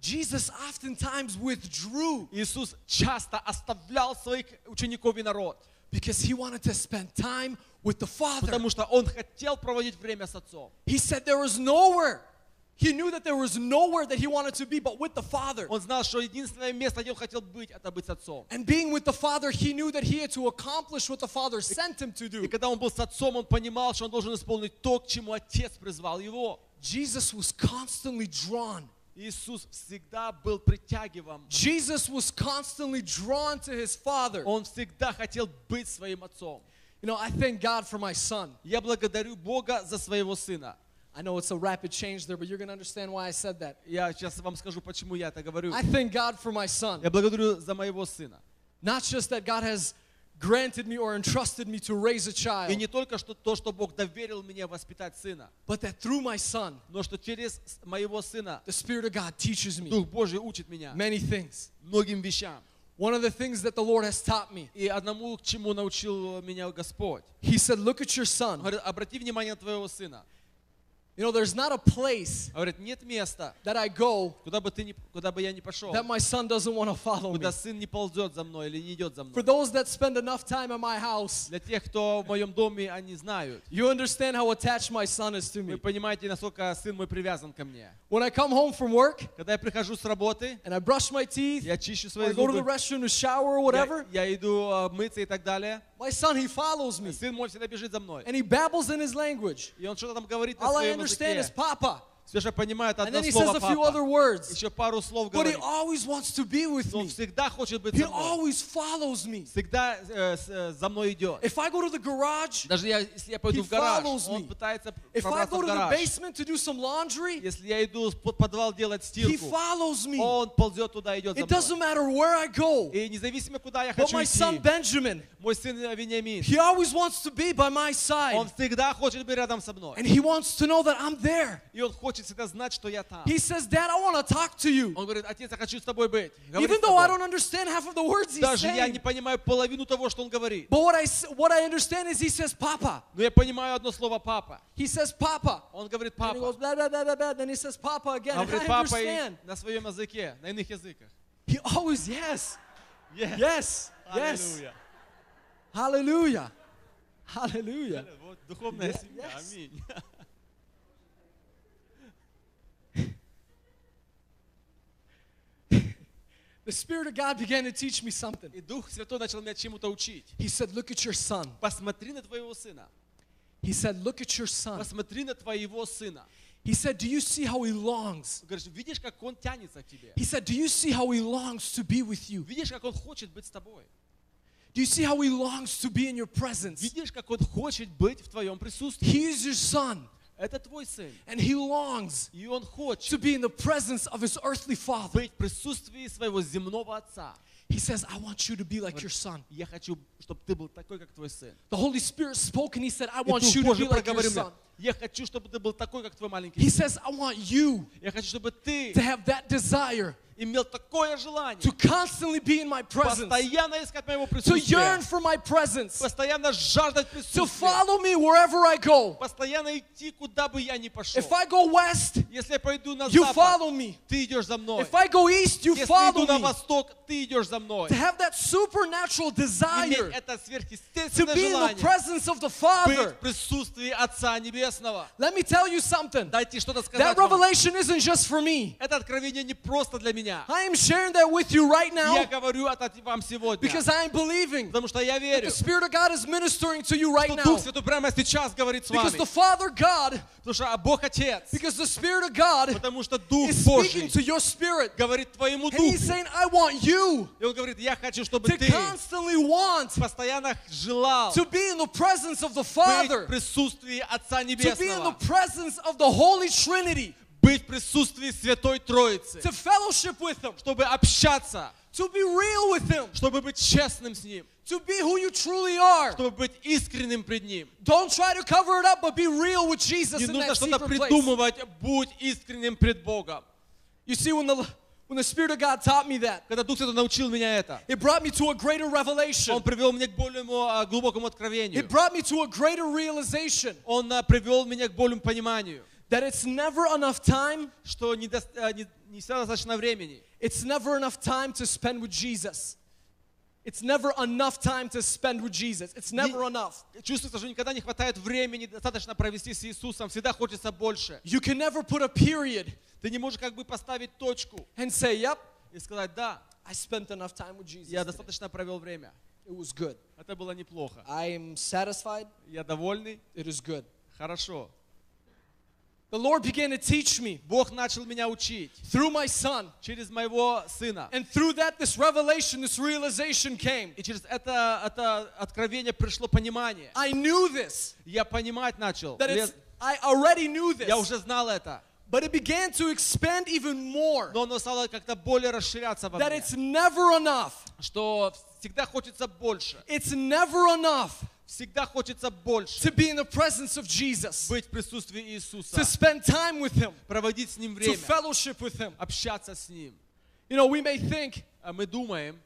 Jesus oftentimes withdrew Иисус часто оставлял своих учеников и народ, because he wanted to spend time with the Father. потому что Он хотел проводить время с Отцом. He said there was nowhere. He knew that there was nowhere that he wanted to be but with the Father. Он знал, что единственное место, где Он хотел быть, это быть с Отцом. And being with the Father, he knew that he had to accomplish what the Father sent him to И do. когда Он был с Отцом, Он понимал, что Он должен исполнить то, к чему Отец призвал Его. Jesus was constantly drawn. Иисус всегда был притягиваем. Jesus was constantly drawn to his Father. Он всегда хотел быть своим отцом. You know, I thank God for my son. Я благодарю Бога за своего сына. I know it's a rapid change there, but you're going to understand why I said that. Я сейчас вам скажу, почему я это говорю. I thank God for my son. Я благодарю за моего сына. Not just that God has granted me or entrusted me to raise a И child, не только что то, что Бог доверил мне воспитать сына, but that through my son, но что через с- моего сына the Spirit of God teaches me Дух Божий учит меня many things. многим вещам. One of the things that the Lord has taught me, И одному, к чему научил меня Господь. He said, Look at your Он son. говорит, обрати внимание на твоего сына. You know, there's not a place Говорит, нет места, that I go куда бы, ты не, куда бы я не пошел, that my son doesn't want to follow me. куда сын не ползет за мной или не идет за For мной. those that spend enough time in my house, Для тех, кто в моем доме, они знают. you understand how attached my son is to Вы me. понимаете, насколько сын мой привязан ко мне. When I come home from work Когда я прихожу с работы, and I brush my teeth, я чищу or свои I go to the зубы, restroom to shower or whatever, я, я иду а, мыться и так далее, my son, he follows me сын мой всегда бежит за мной. and he babbles in his language. И он что-то там говорит на All I своем understand is языке. Papa. Все же понимает And одно then he says слово a few other папа. words. Еще пару слов But he говорит. always wants to be with Но он me. всегда хочет быть He со мной. always follows me. Всегда э, с- э, за мной идет. If I go to the garage, Даже я, если я пойду He в гараж, follows он me. пытается if I пробраться go в to the гараж. basement to do some laundry, Если я иду в под- подвал делать he стирку, follows me. он ползет туда, идет за It doesn't мной. matter where I go. И независимо, куда я But хочу my son идти, Benjamin, мой сын Вениамин, he always wants to be by my он side. всегда хочет быть рядом со мной. And he wants to know that I'm there. И он хочет всегда знать, что я там. He says, Dad, I want to talk to you. Он говорит, отец, я хочу с тобой быть. Even though I don't understand half of the words he's Даже я не saying. понимаю половину того, что он говорит. But what I, what I understand is he says, Papa. Но я понимаю одно слово «папа». He says, Papa. Он говорит And he goes, «папа». blah, blah, blah, blah, blah. Then he says, Papa again. Он говорит «папа» на своем языке, на иных языках. He always, yes. Yes. Yes. Yes. Аллилуйя. Hallelujah. Hallelujah. Вот духовная семья. Аминь. The Spirit of God began to teach me something. И Дух Святой начал меня чему-то учить. He said, Look at your son. Посмотри на твоего сына. He said, Look at your son. Посмотри на твоего сына. He said, Do you see how he longs? Говоришь, видишь, как он тянется к тебе? He said, Do you see how he longs to be with you? Видишь, как он хочет быть с тобой? Do you see how he longs to be in your presence? Видишь, как он хочет быть в твоем присутствии? He is your son, Это твой сын. and he longs И он to хочет be in the presence of his earthly father. быть в присутствии своего земного отца. He says, I want you to be like your son. Я хочу, чтобы ты был такой, как твой сын. The Holy Spirit spoke and he said, I И want Дух you to be Божий like your проговорил мне, son. Я хочу, чтобы ты был такой, как твой маленький He сын. says, I want you Я хочу, чтобы ты to have that desire имел такое желание to constantly be in my presence, постоянно искать моего to yearn присутствия, for my presence, постоянно жаждать to присутствия, follow me wherever I go. постоянно идти, куда бы я ни пошел. If I go west, Если я пойду на you запад, follow me. ты идешь за мной. If I go east, you Если я иду follow на me. восток, ты идешь за мной. To have that supernatural desire Иметь это to сверхъестественное be in the желание presence of the быть Father. в присутствии Отца Небесного. Let me tell you something. Дайте что-то сказать That вам. revelation isn't just for me. Это откровение не просто для меня. I am sharing that with you right Я now говорю это вам сегодня. because I am believing Потому что я that верю, the Spirit of God is ministering to you right что now. Дух Святой прямо сейчас говорит с Because вами. the Father God, Потому что Бог Отец. because the Spirit of God Потому что Дух is Божий speaking to your spirit. говорит твоему And Духу. He's saying, I want you И Он говорит, я хочу, чтобы to ты constantly want постоянно желал to be in the presence of the быть в Father, присутствии Отца to be in the Небесного. presence of the Holy Trinity, Быть в присутствии Святой Троицы. to fellowship with Him, Чтобы общаться. to be real with Him, Чтобы быть честным с Ним. to be who you truly are. Чтобы быть искренним пред Ним. Don't try to cover it up, but be real with Jesus Не in нужно that что-то secret place. придумывать. Будь искренним пред Богом. You see, when the when the Spirit of God taught me that, Когда Дух Святой научил меня это, it brought me to a greater revelation. Он привел меня к более а, глубокому откровению. It brought me to a greater realization Он а, привел меня к более пониманию, that it's never enough time. что не, дос- а, не, не всегда достаточно времени. It's never enough time to spend with Jesus. It's never enough time to spend with Jesus. It's never enough. Чувствуется, что никогда не хватает времени достаточно провести с Иисусом. Всегда хочется больше. You can never put a period Ты не можешь как бы поставить точку and say, "Yep, и сказать, да, I spent enough time with Jesus. я достаточно провел время. It was good. Это было неплохо. I am satisfied. Я довольный. It is good." Хорошо. The Lord began to teach me Бог начал меня учить through my son. через моего сына. And through that, this revelation, this realization came. И через это, это откровение пришло понимание. I knew this. Я понимать начал. That Лет- it's, I already knew this. Я уже знал это. But it began to expand even more. Но оно стало как-то более расширяться во That мне. it's never enough. Что всегда хочется больше. It's never enough Всегда хочется больше. to be in the presence of Jesus, Быть в присутствии Иисуса. to spend time with Him, Проводить с Ним to время. fellowship with Him. Общаться с Ним. You know, we may think, А мы думаем,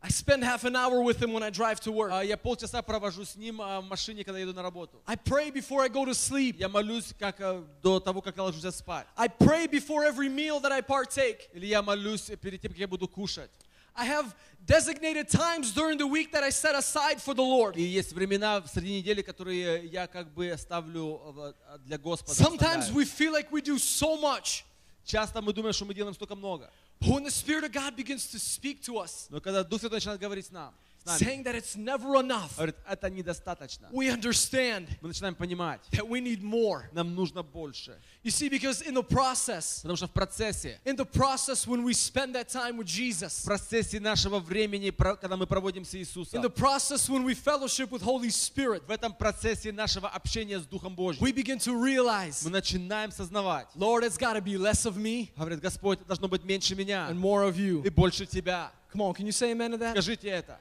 I spend half an hour with Him when I drive to work. а, я полчаса провожу с Ним а, в машине, когда еду на работу. I pray before I go to sleep. Я молюсь как, а, до того, как я ложусь спать. I pray before every meal that I partake. Или я молюсь перед тем, как я буду кушать. I have designated times during the week that I set aside for the Lord. И есть времена в среди недели, которые я как бы ставлю в- для Господа. Sometimes оставляю. we feel like we do so much. Часто мы думаем, что мы делаем столько много. But when the Spirit of God begins to speak to us, Но когда Дух Святой начинает говорить с нам, с нами, saying that it's never enough, говорит, это недостаточно. we understand Мы начинаем понимать, that we need more. нам нужно больше. You see, because in the process, Потому что в процессе, in the process when we spend that time with в Jesus, процессе нашего времени, про- когда мы проводим с Иисусом, in the process when we fellowship with Holy Spirit, в этом процессе нашего общения с Духом Божьим, we begin to realize, мы начинаем сознавать, Lord, it's got to be less of me говорит, Господь, должно быть меньше меня and more of you. и больше Тебя. Come on, can you say amen to that? Скажите это.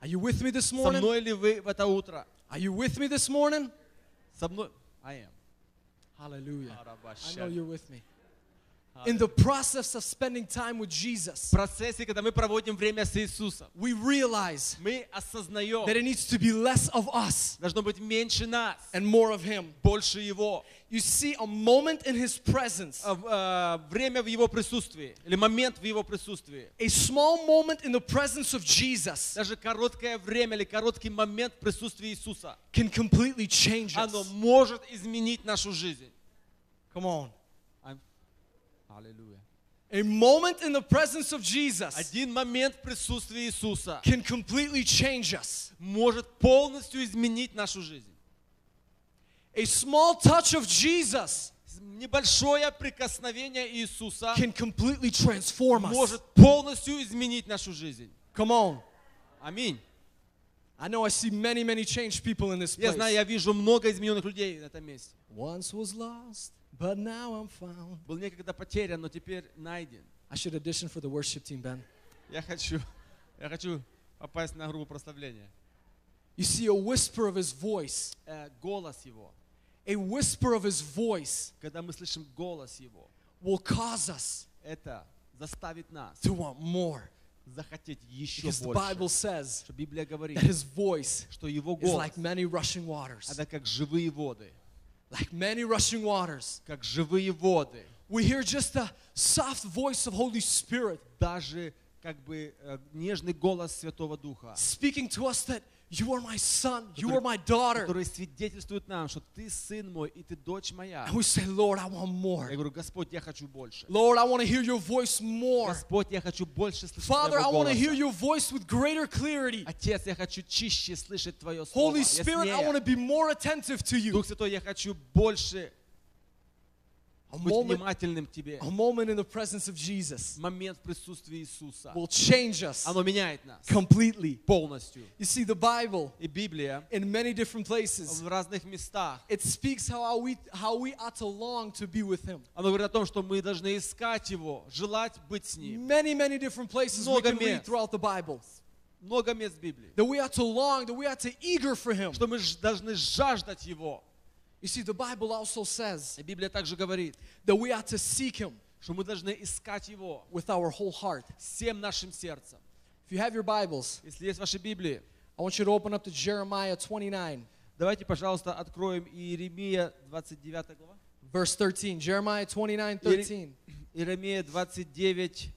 Are you with me this Со morning? мной ли вы в это утро? Are you with me this morning? Со мной? I am. Hallelujah. I know you're with me. In Hallelujah. the process of spending time with В Jesus, процессе, когда мы проводим время с Иисусом, we realize мы осознаем, that it needs to be less of us должно быть меньше нас, and more of Him. больше Его. You see, a moment in His presence, А, в- а, Время в Его присутствии, или момент в Его присутствии. a small moment in the presence of Jesus Даже короткое время или короткий момент в присутствии Иисуса, can completely change оно us. может изменить нашу жизнь. Come on. Ам- Аллилуйя. A moment in the presence of Jesus Один момент в присутствии Иисуса can completely change us. может полностью изменить нашу жизнь. A small touch of Jesus Небольшое прикосновение Иисуса can completely transform us. может полностью изменить нашу жизнь. Come on. Аминь. I know I see many, many changed people in this Я знаю, place. я вижу много измененных людей на этом месте. Once was lost, but now I'm found. Был некогда потерян, но теперь найден. I should audition for the worship team, Ben. Я хочу, я хочу попасть на группу прославления. You see, a whisper of his voice Э, голос его a whisper of his voice когда мы слышим голос Его, will cause us это заставит нас to want more. захотеть еще Because the больше. Bible says Что Библия говорит, that his voice что Его is голос like many rushing waters. это как живые воды. Like many rushing waters. Как живые воды. We hear just the soft voice of Holy Spirit Даже как бы э, нежный голос Святого Духа, speaking to us that you are my son, you Который- are my daughter. который свидетельствует нам, что ты сын мой и ты дочь моя. And we say, Lord, I want Я more. говорю, Господь, я хочу больше. Lord, I want to hear your voice more. Господь, я хочу больше слышать Father, I Твоего want to hear голоса. your voice with greater clarity. Отец, я хочу чище слышать Твое Слово. Holy Spirit, I яснее. want to be more attentive to you. Дух Святой, я хочу больше A быть moment, внимательным к Тебе. a moment in the presence of Jesus Момент в присутствии Иисуса. will change us Оно меняет нас completely. полностью. You see, the Bible И Библия in many different places, в разных местах, it speaks how we, how we ought to long to be with Him. оно говорит о том, что мы должны искать Его, желать быть с Ним. Many, many different places we Много can read мест. throughout the Bible. Много мест в Библии. That we ought to long, that we ought to eager for Him. Что мы ж- должны жаждать Его. You see, the Bible also says Библия также говорит, that we ought to seek Him что мы должны искать Его with our whole heart. всем нашим сердцем. If you have your Bibles, Если есть ваши Библии, I want you to open up to Jeremiah 29, давайте, пожалуйста, откроем Иеремия 29 глава. verse 13. Jeremiah 29, 13. Иеремия 29,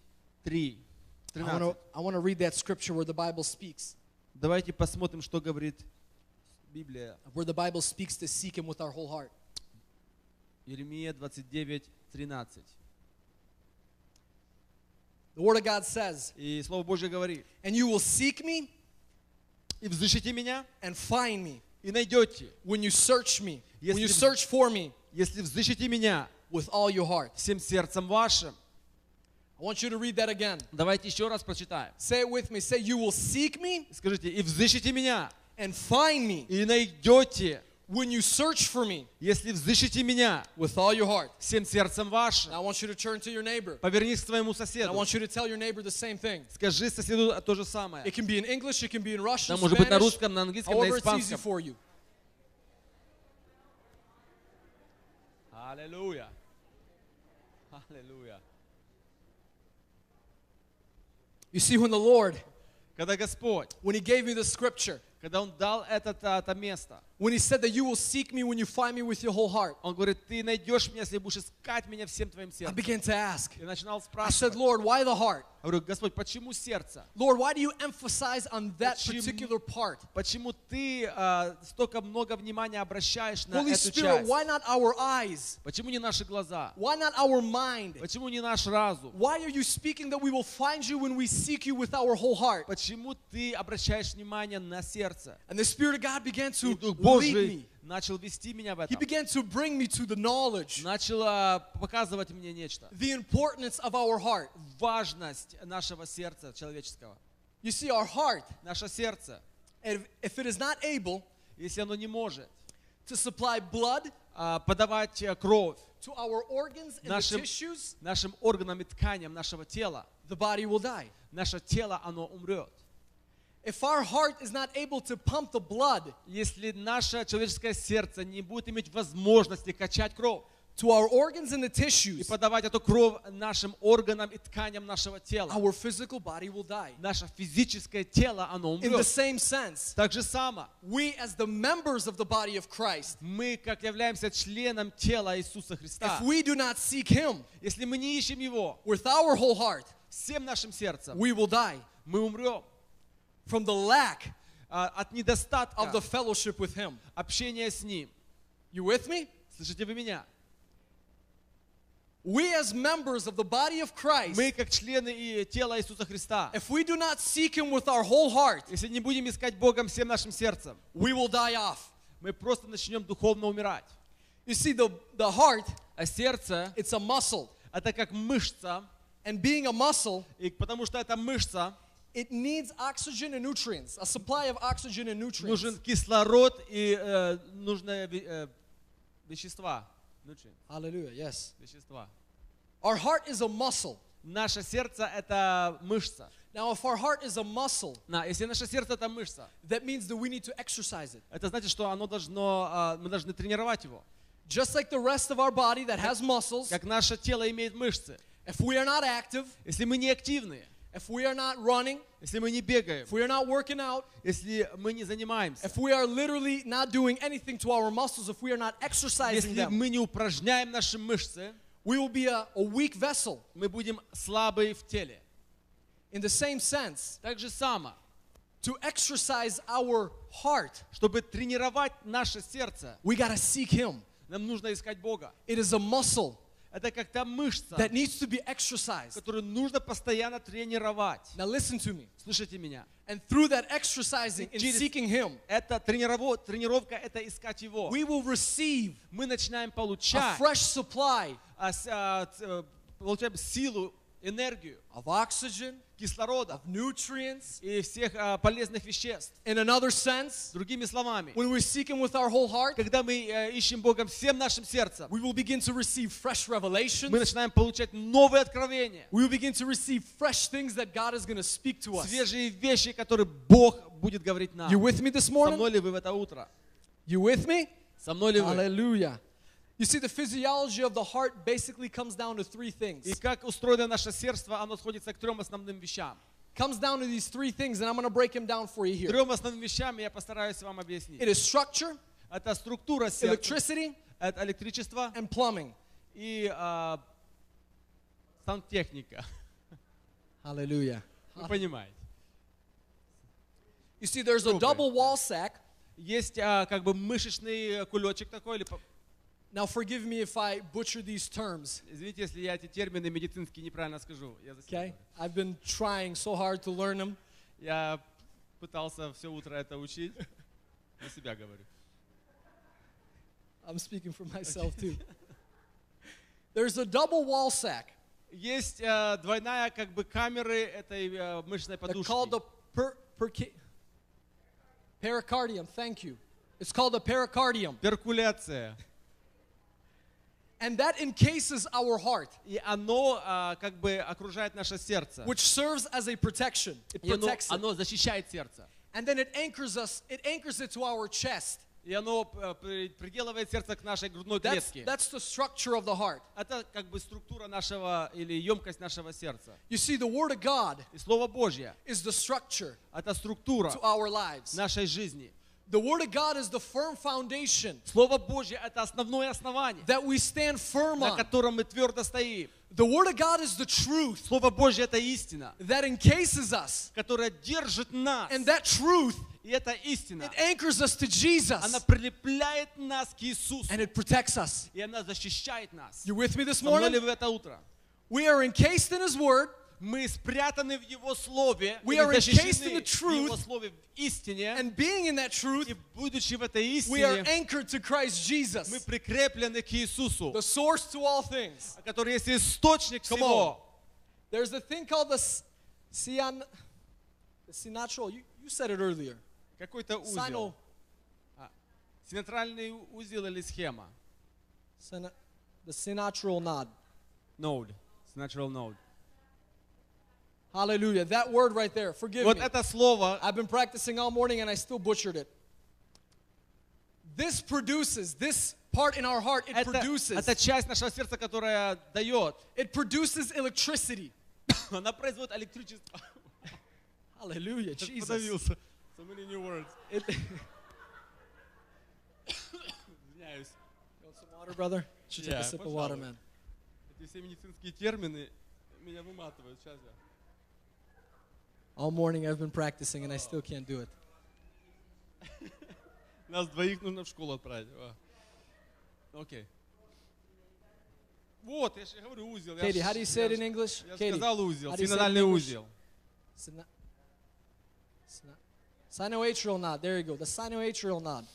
3. I want 13. to I want to read that scripture where the Bible speaks, Давайте посмотрим, что говорит Библия. where the Bible speaks to seek Him with our whole heart. Иеремия 29, 13. The Word of God says, И Слово Божье говорит, And you will seek me «И взыщите меня, and find me и найдете, when you search me, when Если you в- search for me если взыщите меня with all your heart. всем сердцем вашим». I want you to read that again. Давайте еще раз прочитаем. Say it with me. Say, You will seek me Скажите, «И взыщите меня, and find me и найдете, when you search for me если взыщите меня with all your heart. всем сердцем вашим». Now I want you to turn to your neighbor. Повернись к своему And I соседу. want you to tell your neighbor the same thing. Скажи соседу то же самое. It can be in English, it can be in Russian, Да, может быть, на Spanish, русском, на английском, на however it's easy испанском. for you. Аллилуйя. Аллилуйя. You see, when the Lord, Когда Господь, when He gave me the scripture, когда Он дал это, это место, when He said that you will seek me when you find me with your whole heart, Он говорит, ты найдешь меня, если будешь искать меня всем твоим I сердцем. began to ask. Я начинал I said, спрашивать. Lord, why the heart? Я говорю, Господь, почему сердце? Lord, why do you emphasize on that Почему- particular part? Почему ты а, столько много внимания обращаешь на Holy эту Spirit, часть? why not our eyes? Почему не наши глаза? Why not our mind? Почему не наш разум? Why are you speaking that we will find you when we seek you with our whole heart? Почему ты обращаешь внимание на сердце? And the Spirit of God began И to Дух lead Божий начал вести меня в He этом. began to bring me to the knowledge, Начал а, показывать мне нечто. the importance of our heart. Важность нашего сердца человеческого. You see, our heart, Наше сердце, if, if it is not able если оно не может to supply blood а, подавать а, кровь to our organs and Нашим- the tissues, нашим органам и тканям нашего тела, the body will die. наше тело, оно умрет. If our heart is not able to pump the blood Если наше человеческое сердце не будет иметь возможности качать кровь to our organs and the и tissues, подавать эту кровь нашим органам и тканям нашего тела, our physical body will die. наше физическое тело, оно In the умрет. same sense, Так же само, we as the members of the body of Christ, мы, как являемся членом тела Иисуса Христа, if we do not seek Him если мы не ищем Его with our whole heart, всем нашим сердцем, we will die мы умрем from the lack а, от недостатка of the fellowship with Him. общения с Ним. You with me? Слышите вы меня? We as members of the body of Christ, Мы, как члены тела Иисуса Христа, if we do not seek Him with our whole heart, если не будем искать Бога всем нашим сердцем, we will die off. мы просто начнем духовно умирать. You see, the, the heart, А сердце it's a muscle. – это как мышца, And being a muscle, и потому что это мышца, it needs oxygen and nutrients, a supply of oxygen and nutrients. нужен кислород и э, нужные ве- э, вещества. Nutrients, Hallelujah, yes. вещества. Our heart is a muscle. Наше сердце – это мышца. Now, if our heart is a muscle, На, если наше сердце – это мышца, that means that we need to exercise it. это значит, что оно должно, а, мы должны тренировать его. just like the rest of our body that has muscles, как наше тело имеет мышцы. if we are not active, Если мы не активные, if we are not running, если мы не бегаем, if we are not working out, если мы не занимаемся, if we are literally not doing anything to our muscles, if we are not exercising если them, мы не упражняем наши мышцы, we will be a, a weak vessel. мы будем слабые в теле. In the same sense, Так же само, to exercise our heart, чтобы тренировать наше сердце, we got to seek Him. нам нужно искать Бога. It is a muscle Это как та мышца, that needs to be exercised. которую нужно постоянно тренировать. Now, listen to me. Слушайте меня. And through that exercising and Через- seeking Him, Это тренирово- тренировка, это искать Его. we will receive Мы начинаем a получать, fresh supply а, а, э, получаем силу, энергию, of oxygen, кислорода nutrients. и всех а, полезных веществ. In another sense, Другими словами, when we seek Him with our whole heart, когда мы э, ищем Бога всем нашим сердцем, we will begin to receive fresh revelations. мы начинаем получать новые откровения, We will begin to receive fresh things that God is going to speak to us. свежие вещи, которые Бог будет говорить нам. You with me this Со morning? мной ли вы в это утро? You with me? Со мной ли вы? Hallelujah. You see, the physiology of the heart basically comes down to three things. И как устроено наше сердце, оно сходится к трем основным вещам. comes down to these three things, and I'm going to break them down for you here. Трем основным вещам я постараюсь вам объяснить. It is structure, Это структура сердца, electricity, это электричество and plumbing. и а, сантехника. Hallelujah. Вы понимаете. You see, there's a double wall sac. Есть а, как бы мышечный кулечек такой, или, Now forgive me if I butcher these terms. Извините, если я эти термины медицинские неправильно скажу. Okay? I've been trying so hard to learn them. Я пытался все утро это учить. Себя говорю. I'm speaking for myself too. There's a double wall sac. Есть э, двойная как бы камеры этой э, мышечной подушки. They're called the per, per, pericardium. Thank you. It's called the pericardium. Перкуляция. And that encases our heart, И оно а, как бы окружает наше сердце. which serves as a protection. It И оно, protects it. оно защищает сердце. And then it anchors us, it anchors it to our chest. И оно э, при- приделывает сердце к нашей грудной That's, клетке. that's the structure of the heart. Это как бы структура нашего или емкость нашего сердца. You see, the Word of God И Слово Божье is the structure – это структура to our lives. нашей жизни. The Word of God is the firm foundation Слово Божье – это основное основание, that we stand firm на on. котором мы твердо стоим. The Word of God is the truth Слово Божье – это истина, that encases us. которая держит нас. And that truth, И эта истина, it anchors us to Jesus. она прилепляет нас к Иисусу. And it protects us. И она защищает нас. You with me this Со мной ли morning? вы это утро? We are encased in His Word. Мы спрятаны в Его Слове, We или are encased защищены in the в Его truth. Слове, в истине. And being in that truth, И будучи в этой we are истине, anchored to Christ мы Jesus, прикреплены к Иисусу, the source to all things. который есть источник Come всего. There's a thing called the s- cyan, the sinatral. You, you said it earlier. Какой-то Sino, узел. Синетральный узел или схема. sina- the sinatral nod. Node. Natural node. Hallelujah. That word right there. Forgive Вот me. это слово, I've been practicing all morning and I still butchered it. This produces, this part in our heart, it это, produces, это часть нашего сердца, которая дает. it produces electricity. Она производит электричество. Hallelujah, Jesus. Подавился. So many new words. It, you Извиняюсь. want some water, brother? Should take Yeah, a sip of water, пожалуй. man. Эти все медицинские термины меня выматывают. Сейчас я. All morning I've been practicing and I still can't do it. Нас двоих нужно в школу отправить. О. Окей. Вот, я же говорю узел. Я Katie, ж- how do you say it я in ж- English? Я же Katie, сказал узел. how do you say it in Синодальный English? узел. Sino- sino- Sinoatrial nod. There you go. The sinoatrial nod.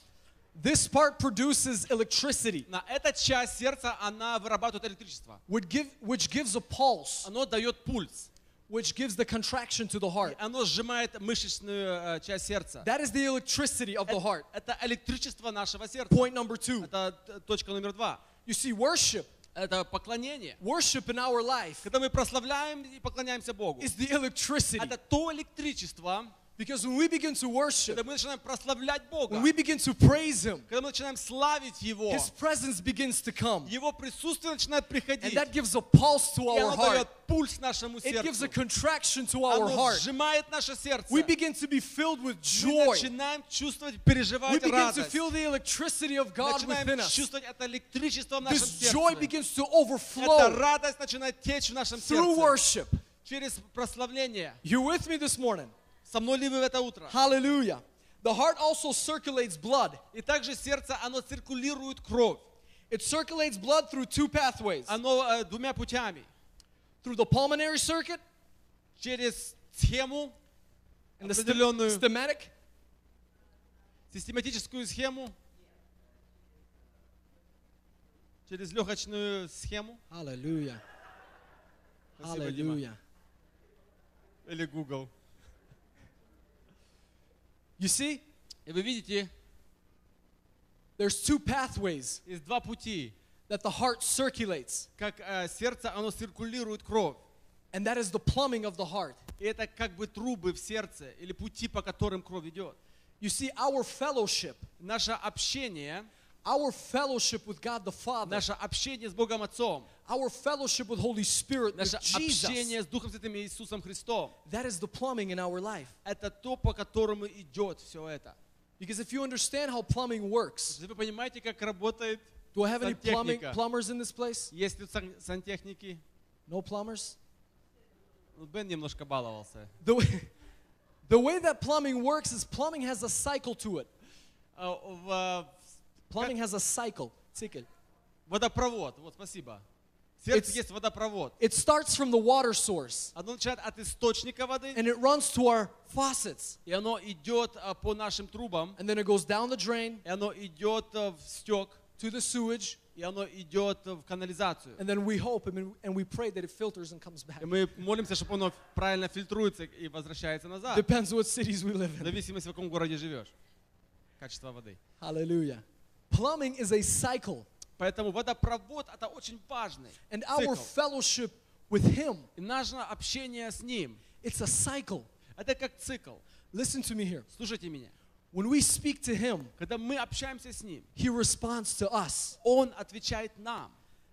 This part produces electricity, На эта часть сердца, она вырабатывает электричество. which, give, which gives a pulse, Оно дает пульс. which gives the contraction to the И heart. оно сжимает мышечную э, часть сердца. That is the electricity of the heart. Это электричество нашего сердца. Point number two. Это т- точка номер два. You see, worship, Это поклонение. worship in our life Когда мы прославляем и поклоняемся Богу. is the electricity Это то электричество, Because when we begin to worship, Когда мы начинаем прославлять Бога, when we begin to praise Him, когда мы начинаем славить Его, His presence begins to come. Его присутствие начинает And приходить. that gives a pulse to И our оно heart. дает пульс нашему It gives a сердцу. contraction to our Оно heart. сжимает наше сердце. We begin to be filled with Мы joy. начинаем чувствовать, We переживать begin to радость. feel the electricity of God Начинаем within us. чувствовать это электричество в нашем This joy сердце. begins to Эта overflow радость начинает течь в нашем through сердце. worship. Через прославление. You with me this morning? Со мной ли вы в это утро? Hallelujah. The heart also circulates blood. И также сердце, оно циркулирует кровь. It circulates blood through two pathways. Оно э, двумя путями. Through the pulmonary circuit Через схему, and the stemmatic систематическую схему, через легочную схему. Дима. Hallelujah. Или Google. You see, И вы видите, there's two pathways есть два пути, that the heart circulates, как э, сердце, оно циркулирует кровь. and that is the plumbing of the heart. И это как бы трубы в сердце или пути, по которым кровь идет. You see, our fellowship, Наше общение, our fellowship with God the Father, наше общение с Богом Отцом, our fellowship with Holy Spirit, with наше Jesus, общение с Духом Святым и Иисусом Христом, that is the plumbing in our life. это то, по которому идет все это. Because if you understand how plumbing works, Вы понимаете, как работает? do I have any plumbing Сантехника. plumbers in this place? Есть тут сан- сантехники? No plumbers? Ну, Бен немножко баловался. The way, the way that plumbing works is plumbing has a cycle to it. А, в, Plumbing has a cycle. Цикль. водопровод, вот спасибо. В сердце It's- есть водопровод. It starts from the water source Оно начинает от источника воды, and it runs to our faucets. и оно идет а, по нашим трубам, And then it goes down the drain и оно идет а, в стек, to the sewage. и оно идет а, в канализацию. And then we hope and, and we pray that it filters and comes back. И мы молимся, чтобы оно правильно фильтруется и возвращается назад. Depends what cities we live В in. зависимости, в каком городе живешь. Качество воды. Hallelujah. Plumbing is a cycle. Поэтому водопровод это очень важный. And our цикл. fellowship with Him, И наше общение с Ним, it's a cycle. это как цикл. Listen to me here. Слушайте меня. When we speak to Him, Когда мы общаемся с Ним, He responds to us. Он отвечает нам.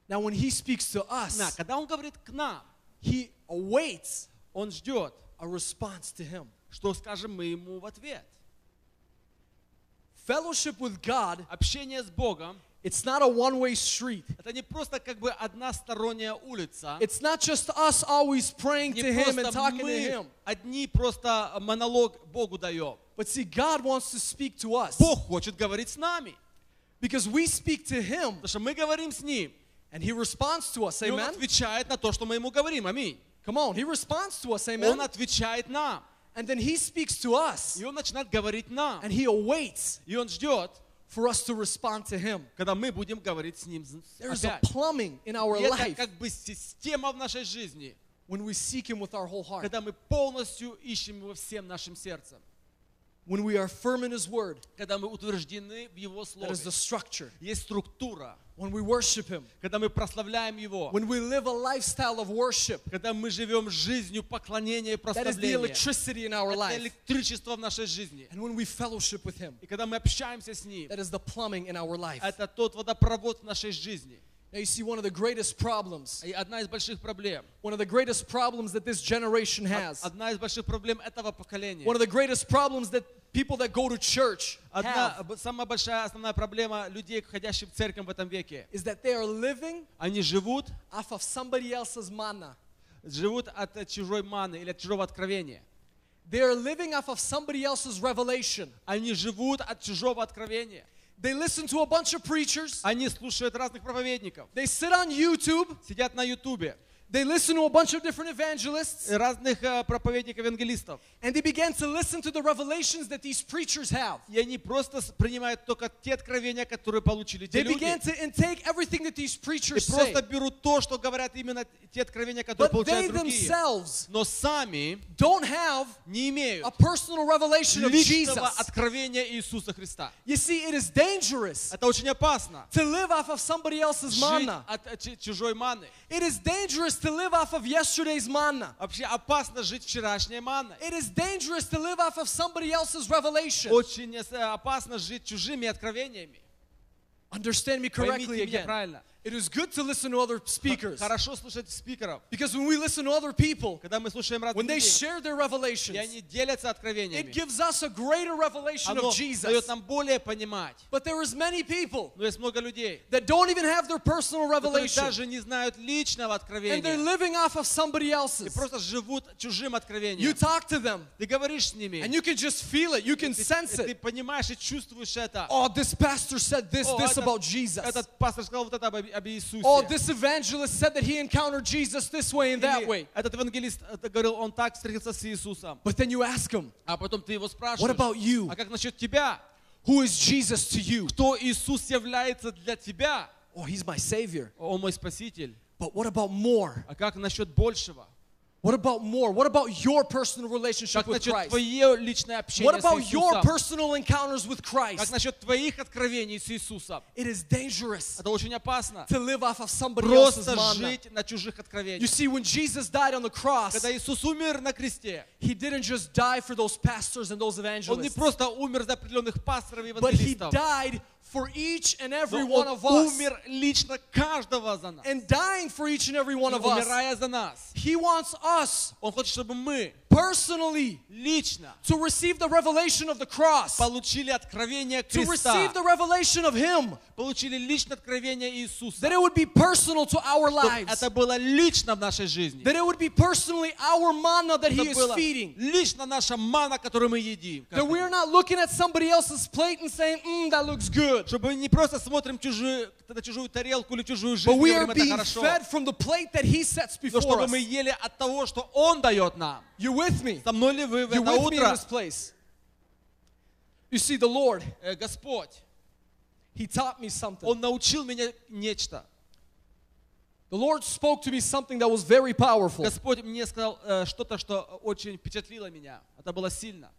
Now, when He speaks to На, us, когда Он говорит к нам, He awaits Он ждет, a response to Him. что скажем мы Ему в ответ. Fellowship with God, Общение с Богом it's not a one way street. это не просто как бы односторонняя улица. It's not just us always praying Не to Him and просто talking to мы Him. одни просто монолог Богу даем. But see, God wants to speak to us Бог хочет говорить с нами. because we speak to Him Потому что мы говорим с Ним. and He responds to us. И Он Amen? отвечает на то, что мы Ему говорим. Аминь. Come on, He responds to us. Он Amen? отвечает нам. And then He speaks to us И Он начинает говорить нам. and He awaits И Он ждет, for us to respond to Him. когда мы будем говорить с Ним There's a опять. plumbing in our И это life как бы система в нашей жизни, when we seek Him with our whole heart. когда мы полностью ищем Его всем нашим сердцем. When we are firm in His Word, Когда мы утверждены в Его that Слове. is the structure. Есть структура. When we worship Him, Когда мы прославляем Его. when we live a lifestyle of worship, Когда мы живем жизнью поклонения и that is the прославления. electricity in our Это life. электричество в нашей жизни. And when we fellowship with Him, И когда мы общаемся с Ним, that is the plumbing in our life. это тот водопровод в нашей жизни. Now, you see, one of the greatest problems, И одна из больших проблем, one of the greatest problems that this generation has, одна из больших проблем этого поколения, one of the greatest problems that people that go to church одна, have, б- самая большая основная проблема людей, ходящих в церковь в этом веке, is that they are living они живут, off of somebody else's manna. живут от э, чужой маны или от чужого откровения. They are living off of somebody else's revelation. Они живут от чужого откровения. They listen to a bunch of preachers. Они слушают разных проповедников, They sit on YouTube. сидят на ютубе, They listen to a bunch of different evangelists. разных э, проповедников, евангелистов. And they begin to listen to the revelations that these preachers have. И они просто с- принимают только те откровения, которые получили те They люди. begin to intake everything that these И preachers say. просто берут то, что говорят именно те откровения, которые But they получают другие. themselves Но сами don't have не имеют a personal revelation of личного Jesus. откровения Иисуса Христа. You see, it is dangerous Это очень опасно. to live off of somebody else's Жить manna. от э, ч- чужой маны. It is dangerous to live off of yesterday's manna. Вообще опасно жить вчерашней манной. It is dangerous to live off of somebody else's revelation. Очень э, опасно жить чужими откровениями. Understand me Поймите correctly меня again. правильно. It is good to listen to other speakers. Хорошо слушать спикеров. Because when we listen to other people, Когда мы слушаем разных when they людей, share their и revelations, они делятся it откровениями, gives us a greater revelation оно of Jesus. дает нам более понимать. But there is many people Но есть много людей, that don't even have their personal которые revelation. даже не знают личного And they're откровения. living off of somebody И else's. просто живут чужим You откровением. talk to them Ты говоришь с ними, and you can just feel it. You can и sense ты it. понимаешь и чувствуешь это. Oh, this pastor said this, О, this этот- about Jesus. Этот пастор сказал вот это об, об Иисусе. Oh, this evangelist said that he encountered Jesus this way and that Или way. Этот евангелист это говорил, он так встретился с Иисусом. But then you ask him, А потом ты его what спрашиваешь, about you? а как насчет тебя? Who is Jesus to you? Кто Иисус является для тебя? Oh, he's my savior. Он мой спаситель. But what about more? А как насчет большего? What about more? What about your personal relationship Как with насчет Christ? твое личное общение What с about your Иисусом? personal encounters with Как Christ? насчет твоих откровений с Иисусом? It is dangerous Это очень опасно. to live off of somebody else's Просто manna. жить на чужих You откровениях. see, when Jesus died on the cross, Когда Иисус умер на кресте, he didn't just die for those pastors and those Он не evangelists, просто умер за определенных пасторов и but he евангелистов. died for each and every Но one Он of us. умер лично каждого за нас. And dying for each and every one И of us, умирая за нас. he wants us Он хочет, чтобы мы personally лично to receive the revelation of the cross, получили откровение to креста. receive the revelation of him, Получили личное откровение Иисуса. that it would be personal to our Чтобы lives, это было лично в нашей жизни. that it would be personally our manna that he Это is было feeding. лично наша мана, которую мы едим. That we are not looking at somebody else's plate and saying, mm, that looks good. Чтобы мы не просто смотрим чужую, на чужую тарелку или чужую жизнь, But и we are говорим, это being хорошо. fed from the plate that he sets Но before чтобы us. мы ели от того, что Он дает нам. You with me? Со мной ли вы в You это with me in утро? this place? You see, the Lord, Э, Господь, He taught me something. Он научил меня нечто. The Lord spoke to me something that was very powerful. Господь мне сказал э, что-то, что очень впечатлило меня. Это было сильно.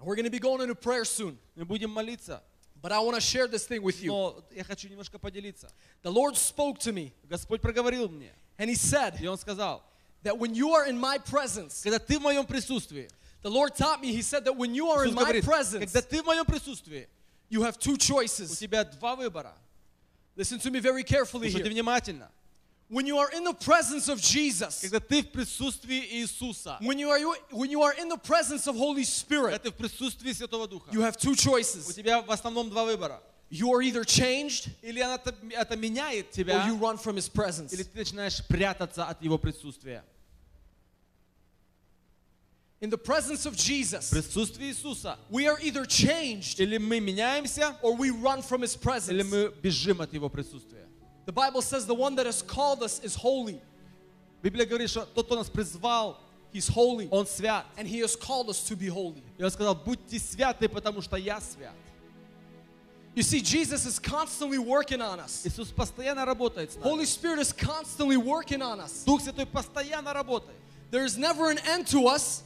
We're going to be going into prayer soon, Мы будем молиться. but I want to share this thing with you. Но я хочу немножко поделиться. The Lord spoke to me, Господь проговорил мне, and He said и Он сказал, that when you are in my presence, когда ты в моем присутствии, the Lord taught me, He said that when you are in Иисус my говорит, presence, когда ты в моем присутствии, you have two у choices. тебя два выбора. Listen to me very carefully Слушайте here. внимательно. When you are in the presence of Jesus, Когда ты в присутствии Иисуса, when you are when you are in the presence of Holy когда Spirit, ты в присутствии Святого Духа, you have two у choices. тебя в основном два выбора. You are either changed Или она это, это меняет or тебя, you run from His presence. или ты начинаешь прятаться от Его присутствия. In the presence of В Jesus, присутствии Иисуса we are either changed или мы меняемся, or we run from His или presence. мы бежим от Его присутствия. The Bible says the one that has called us is holy. Библия говорит, что тот, кто нас призвал, He's holy. Он свят. And He has called us to be holy. И Он сказал, будьте святы, потому что я свят. You see, Jesus is constantly working on us. Иисус постоянно работает с Holy нами. Spirit is constantly working on us. Дух Святой постоянно работает. There's never an end to us.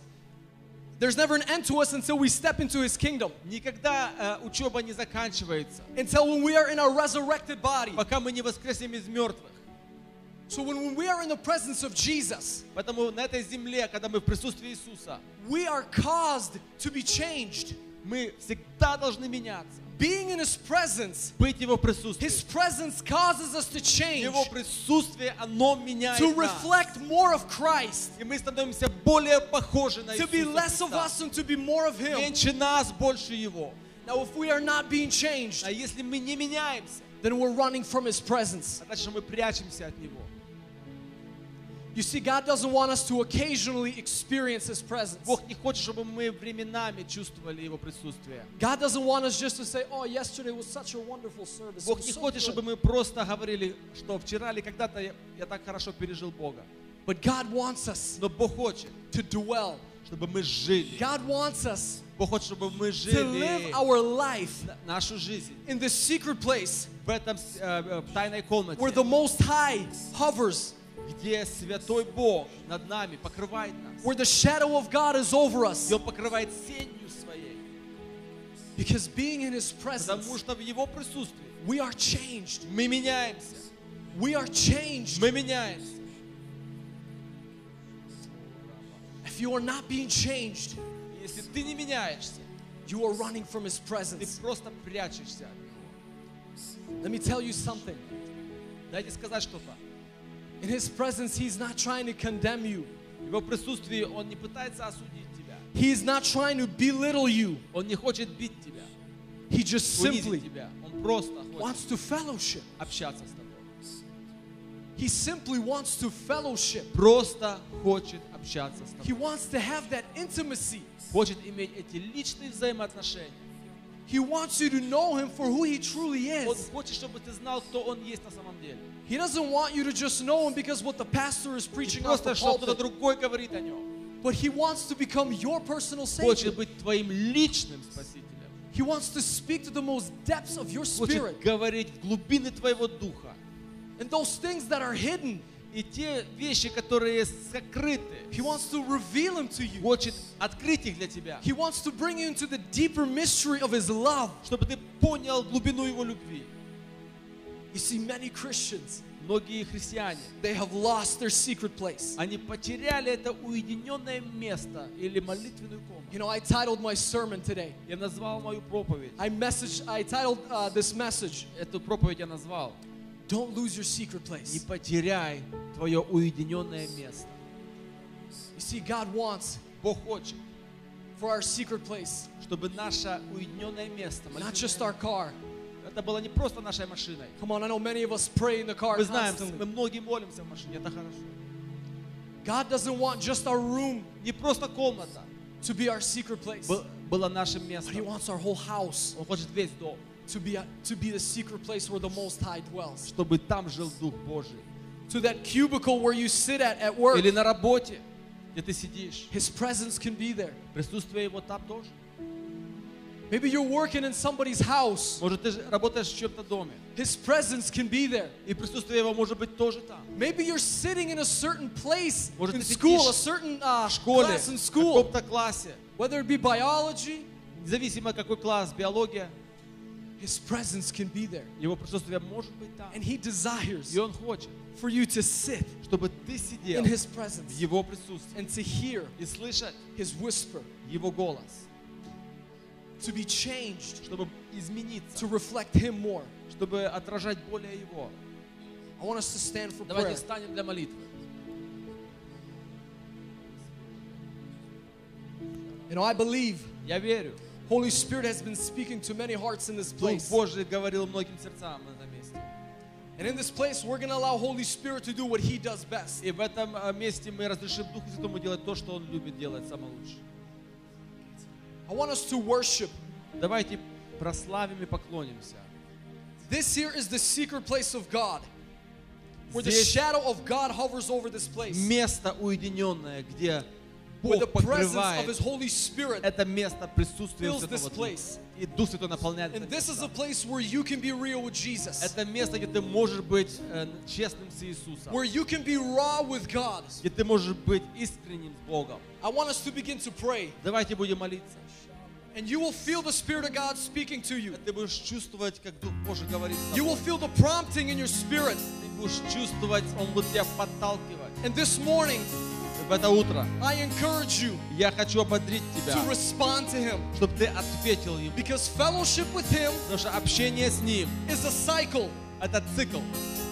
There's never an end to us until we step into His kingdom. Никогда э, учеба не заканчивается, Until when we are in our resurrected body. пока мы не воскреснем из мертвых. So when, when we are in the presence of Jesus, Поэтому на этой земле, когда мы в присутствии Иисуса, we are caused to be changed. мы всегда должны меняться. Being in His presence, Быть в Его присутствии. His presence causes us to change, Его присутствие, оно меняет to нас. reflect more of Christ, И мы становимся более похожи на to be Иисуса less of Христа. us and to be more of Him. Меньше нас, больше Его. Now, if we are not being changed, А если мы не меняемся, then we're running from His presence. значит мы прячемся от Него. You see, God doesn't want us to occasionally experience His presence. Бог не хочет, чтобы мы временами чувствовали Его присутствие. God doesn't want us just to say, oh, yesterday was such a wonderful service. It Бог was не so хочет, good." чтобы мы просто говорили, что вчера или когда-то я, я так хорошо пережил Бога. But God wants us Но Бог хочет, to dwell. чтобы мы жили. God wants us Бог хочет, чтобы мы to live жили our life на- нашу жизнь in the secret place в этом э, э, в тайной комнате, where the Most High hovers, Где Святой Бог над нами покрывает нас. where the shadow of God is over us. И Он покрывает сенью своей. Because being in His presence, Потому что в Его присутствии we are changed. мы меняемся. We are changed. Мы меняемся. if you are not being changed, Если ты не меняешься, you are running from His ты presence. просто прячешься. Let me tell you something. Дайте сказать что-то. In His presence, He's not trying to condemn you. В Его присутствии Он не пытается осудить тебя. He is not trying to belittle you. Он не хочет бить тебя, He just унизить simply тебя. Он просто хочет wants to fellowship. общаться с тобой. He simply wants to fellowship. Просто хочет общаться с He тобой. wants to have that intimacy. Хочет иметь эти личные взаимоотношения. He wants you to know Him for who He truly Он is. хочет, чтобы ты знал, кто Он есть на самом деле. He doesn't want you to just know Him because what the pastor is Не preaching off просто, the что кто-то pulpit, другой говорит о Нем. but He wants to become your personal Хочет Savior. быть твоим личным Спасителем. He wants to speak to the most depths of your Хочет spirit говорить в глубины твоего духа. and those things that are hidden. И те вещи, которые сокрыты, He wants to reveal Him to you. хочет открыть их для тебя, He wants to bring you into the deeper mystery of His love. чтобы ты понял глубину Его любви. You see, many Christians, Многие христиане, they have lost their secret place. они потеряли это уединенное место или молитвенную комнату. You know, I titled my sermon today. Я назвал мою проповедь. I messaged, I titled uh, this message, Эту проповедь я назвал Don't Lose Your Secret «Не Place. потеряй твое уединенное место». You see, God wants Бог хочет, for our secret place, чтобы наше уединенное место, not just our car. это было не просто нашей машиной. Come on, I know many of us pray in the car Мы знаем, мы многие молимся в машине, это хорошо. God doesn't want just our room Не просто комната to be our secret place, был- была нашим but He местом. wants our whole house Он хочет весь дом, to be, to be the secret place where the Most High dwells. чтобы там жил Дух Божий. To that cubicle where you sit at at work, Или на работе, где ты сидишь. His presence can be there. Присутствие Его там тоже. Maybe you're working in somebody's house, Может, ты же работаешь в чем-то доме, His presence can be there. и присутствие Его может быть тоже там. Maybe you're sitting in a certain place Может, in ты school, сидишь a certain uh, В школе, class in в school, каком-то классе, whether it be biology, независимо какой класс, биология, His presence can be there. Его присутствие может быть там. And He desires И Он хочет, for you to sit чтобы ты сидел in His в presence Его присутствии and to hear и слышать His whisper, Его голос, to be changed, чтобы измениться, to reflect Him more. чтобы отражать более Его. I want us to stand for Давайте prayer. встанем для молитвы. You know, I believe Я верю, Holy Spirit has been speaking to many hearts in this Дух place. Божий говорил многим сердцам на этом месте. And in this place, we're going to allow Holy Spirit to do what He does best. И в этом э, месте мы разрешим Духу Святому делать то, что Он любит делать самое лучшее. I want us to worship. Давайте прославим и поклонимся. This here is the secret place of God, where the Здесь shadow of God hovers over this place, место уединенное, где where the Бог presence of His покрывает Holy Spirit. это место присутствием fills this Святого Духа. place. И Дух Святой наполняет And это this is a место. place where you can be real with Jesus, Это место, где ты можешь быть э, честным с Иисусом. where you can be raw with God. Где ты можешь быть искренним с Богом. I want us to begin to pray, Давайте будем молиться. and you will feel the Spirit of God speaking to you. Ты будешь чувствовать, как Дух Божий говорит с You will тобой. feel the prompting in your spirit. Ты будешь чувствовать, Он будет тебя подталкивать. And this morning, В это утро I encourage you я хочу ободрить тебя, to respond to Him чтобы ты ответил Ему. because fellowship with Him Потому что общение с Ним is a cycle. – это цикл.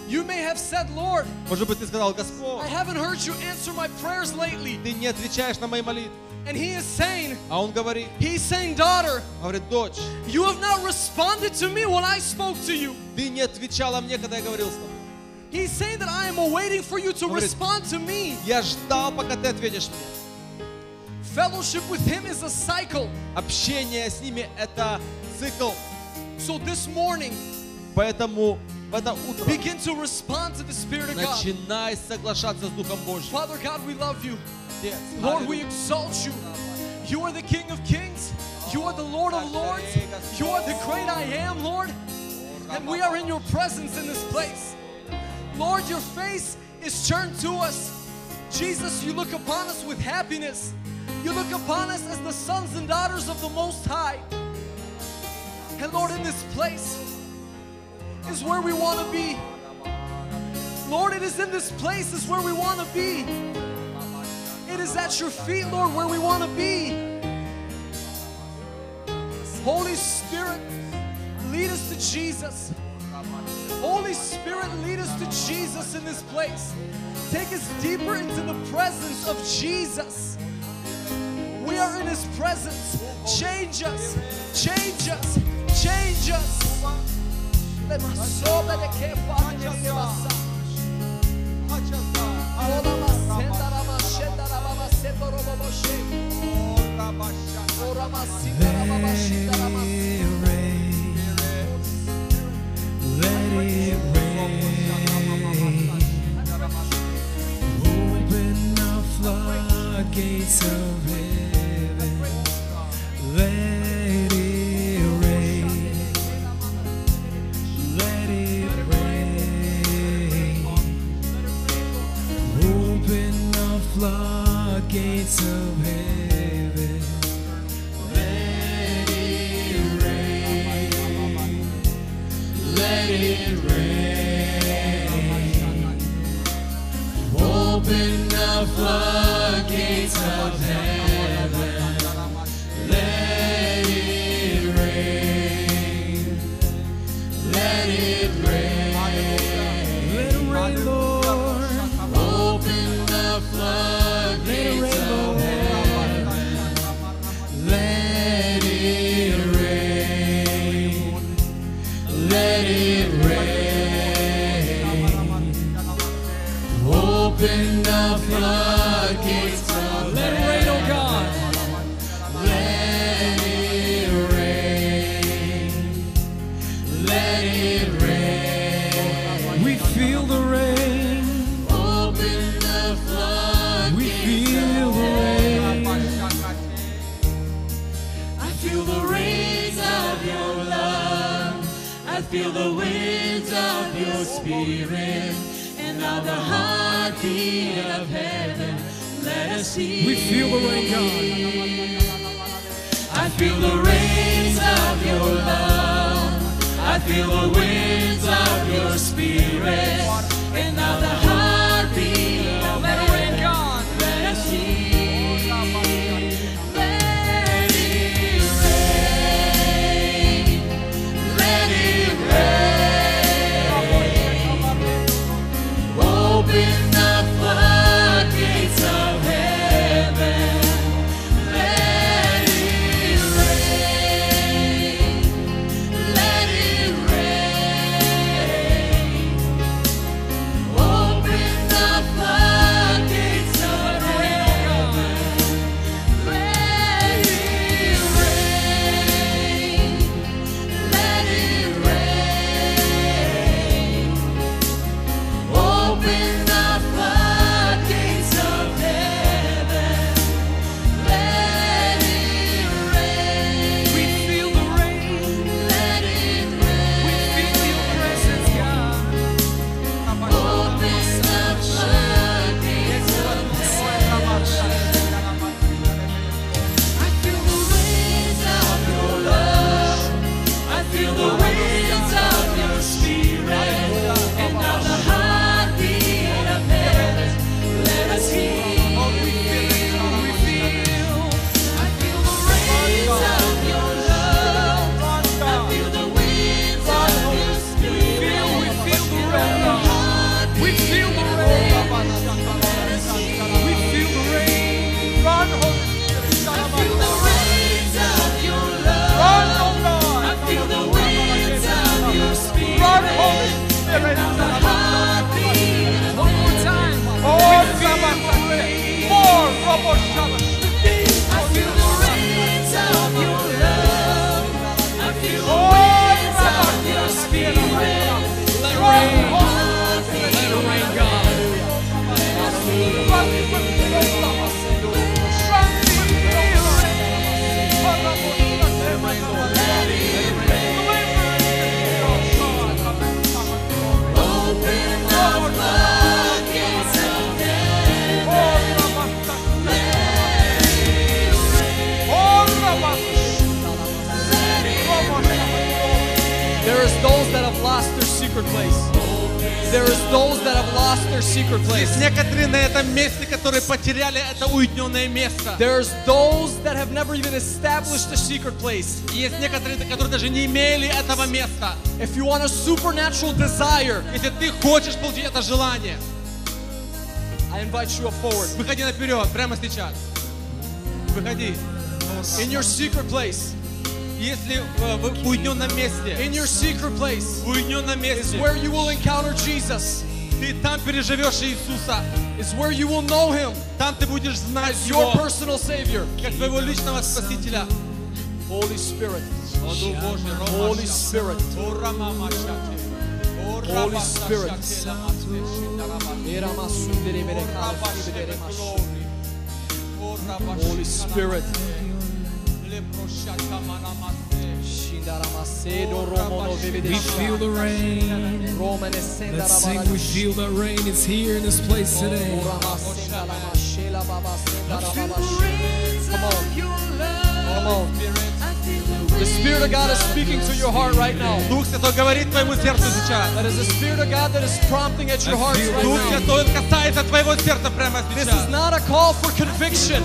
You may have said, Lord, Может быть, ты сказал, Господь, I haven't heard you answer my prayers lately. ты не отвечаешь на мои молитвы. And He is saying, А Он говорит, He's saying, daughter, говорит, дочь, you have not responded to me when I spoke to you. ты не отвечала мне, когда я говорил с тобой. He's saying that I am awaiting for you to Говорит, respond to me. Я ждал, пока ты ответишь мне. Fellowship with Him is a cycle. Общение с ними – это цикл. So this morning, Поэтому в это утро begin to respond to the Spirit of God. начинай соглашаться с Духом Божьим. Father God, we love you. Отец, Lord, we аллилуйя. exalt you. You are the King of Kings. You are the Lord of Lords. You are the great I am, Lord. And we are in your presence in this place. Lord, your face is turned to us. Jesus, you look upon us with happiness. You look upon us as the sons and daughters of the Most High. And Lord, in this place is where we want to be. Lord, it is in this place is where we want to be. It is at your feet, Lord, where we want to be. Holy Spirit, lead us to Jesus. Holy Spirit, lead us to Jesus in this place. Take us deeper into the presence of Jesus. We are in His presence. Change us, change us, change us. gates of heaven. Let it rain. Let it rain. Open the floodgates of heaven. let it rain. Open the floodgates of heaven. We feel the rain, God. I feel the rains of your love. I feel the winds of your spirit. And now the There's those that have never even established a secret place. И Есть некоторые, которые даже не имели этого места. If you want a supernatural desire, Если ты хочешь получить это желание, I invite you up forward. выходи наперед, прямо сейчас. Выходи. In your secret place, Если э, в в уединенном месте, in your secret place в уединенном is месте, where you will encounter Jesus. ты там переживешь Иисуса, Is where you will know Him там ты будешь знать as your Его, personal Savior. как твоего личного Спасителя. Holy Spirit, О, Дух Божий, Holy Ромаша. Spirit, О, Рамамашате. О, Holy Рабашашате, Spirit. Ламасте, Шиндарабате. Holy Spirit. We feel the rain. Let's sing, we feel the rain. It's here in this place today. Spirit of God is speaking to your heart right now. Дух Святой говорит твоему сердцу сейчас. That is the Spirit of God that is prompting at your heart right Дух now. Святой касается твоего сердца прямо This сейчас. is not a call for conviction.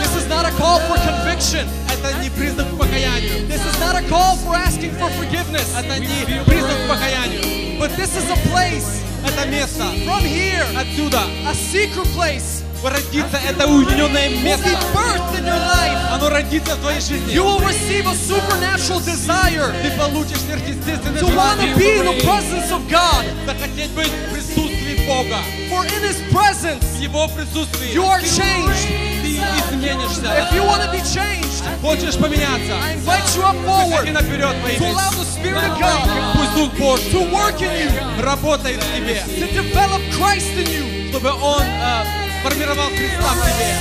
This is not a call for conviction. Это не признак к покаянию. This is not a call for asking for forgiveness. Это не признак к покаянию. But this is a place Это место. from here, Отсюда a secret place, родится это уединенное will be место. birthed in your life. Оно родится в твоей жизни. You will receive a supernatural desire Ты получишь сверхъестественное to want to желание be in the presence of God. захотеть быть в присутствии Бога. For in His presence, В Его присутствии you are changed. ты изменишься. If you want to be changed, Хочешь поменяться? I invite you up forward Выходи наперед во to имя allow the Spirit of God Пусть Дух Божий to work in you, работает в тебе, to develop Christ in you. чтобы Он э, формировал Христа в тебе.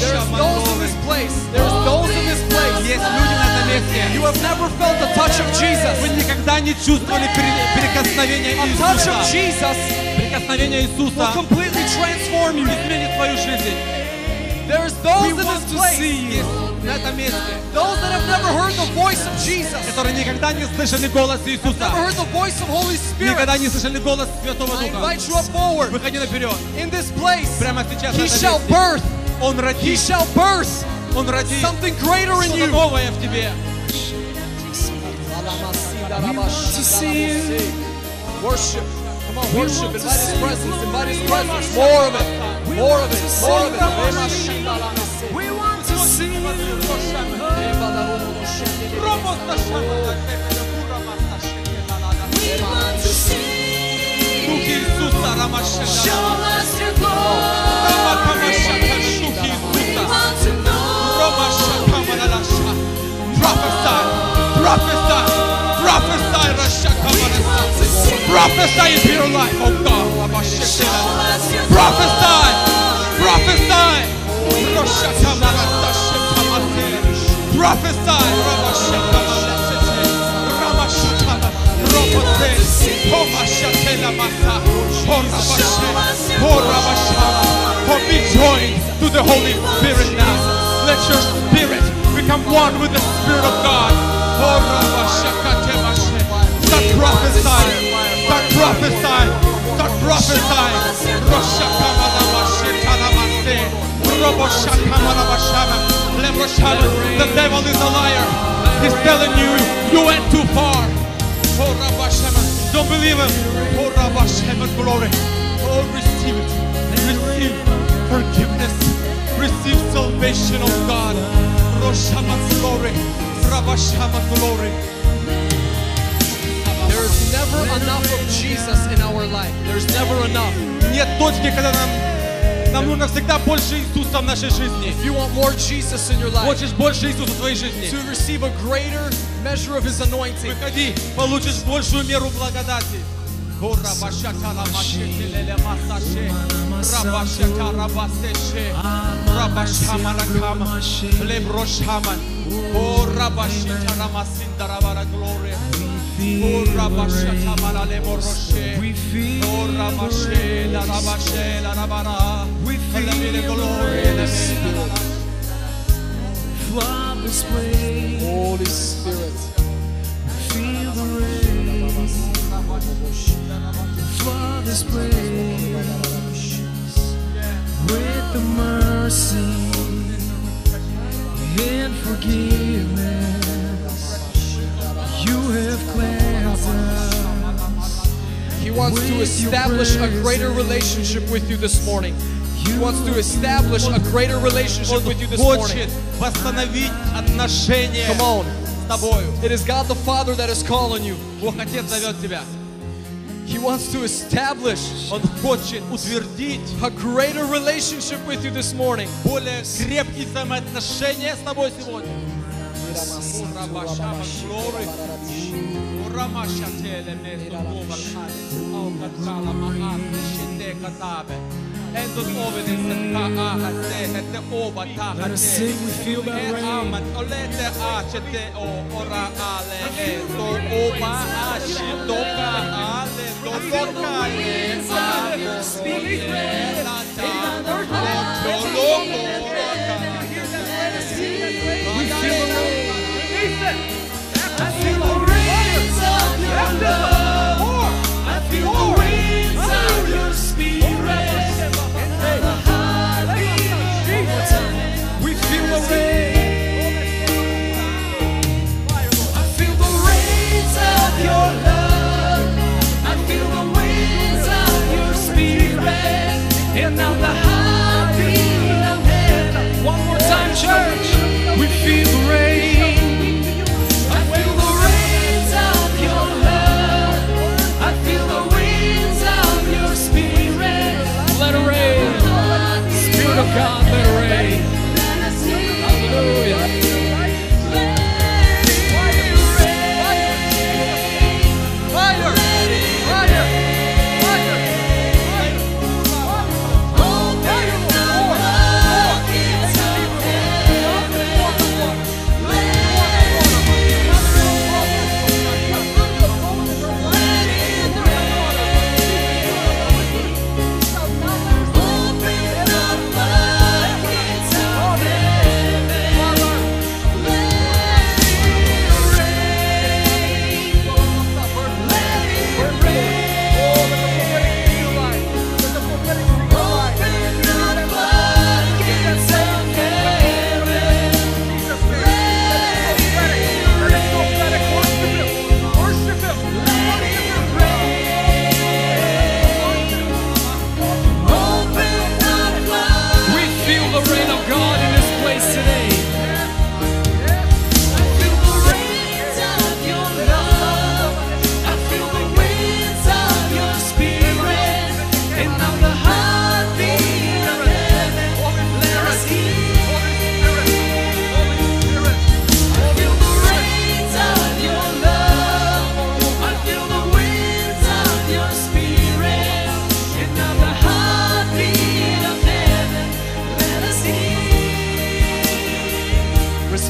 There's those in this place. There's those in this place. Есть люди на этом месте. You have never felt the touch of Jesus. Вы никогда не чувствовали пере- прикосновения A touch of Иисуса. Jesus Прикосновение will Иисуса completely transform you. изменит твою жизнь. There's those We in want this to place. see you на этом месте, Those that have never heard the voice of Jesus. которые никогда не слышали голос Never Иисуса, heard the voice of Holy Spirit. никогда не слышали голос Святого I Духа. invite you up forward. Выходи наперед. In this place, Прямо сейчас на He этом shall месте. birth. Он He родит, shall birth Он родит something greater in что-то you. новое в тебе. to see you. Worship. Come on, worship. Invite His presence. Invite His presence. More of it. More of it. More of it. We want to see you. We want to see Рамашека, Show us your glory. Prophesy, prophesy, Rashaka, We Marasa. want to see. Prophesy into your life, oh God. Prophesy, prophesy. Roshaka, Marasa, Sheka, Mase. Prophesy, be joined to the Holy Spirit now. Let your spirit become one with the Spirit of God. The devil is a liar. He's telling you you went too far. Don't believe him. Glory. Oh, receive it. Receive forgiveness. Receive salvation of God. Glory Rabashama glory. There is never enough of Jesus in our life. There's never enough. Нет точки, когда нам, нам нужно всегда больше Иисуса в нашей жизни. If you want more Jesus in your life, Хочешь больше Иисуса в твоей жизни? to receive a greater measure of His anointing, Выходи, получишь большую меру благодати. Rabashakara Mashitilele Masashe, Rabashakara Baseshe, Rabashamarakama, Lebroshaman, O Rabashitara Masindarabara Gloria, O Rabashatamara Leboroshe, O Rabashe, La Rabashe, La Rabara, Lemire Gloria, Lemire Flawless way, Holy Spirit, feel the rain. Father's praise with the mercy and forgiveness you have cleansed. He wants to establish a greater relationship with you this morning. He wants to establish a greater relationship with you this morning. Come on. с тобою. It is God the Father that is calling you. Бог Отец зовет тебя. He wants to establish Он хочет утвердить a greater relationship with you this morning. более крепкие взаимоотношения с тобой сегодня. Endot ovenissa taahat te ova Let taahat us sing, we feel that He rain. amat olete ache te o ora ale e to ova ashi toka ale to toka le amo la ta to loco We feel the rain. I feel the rains of your love.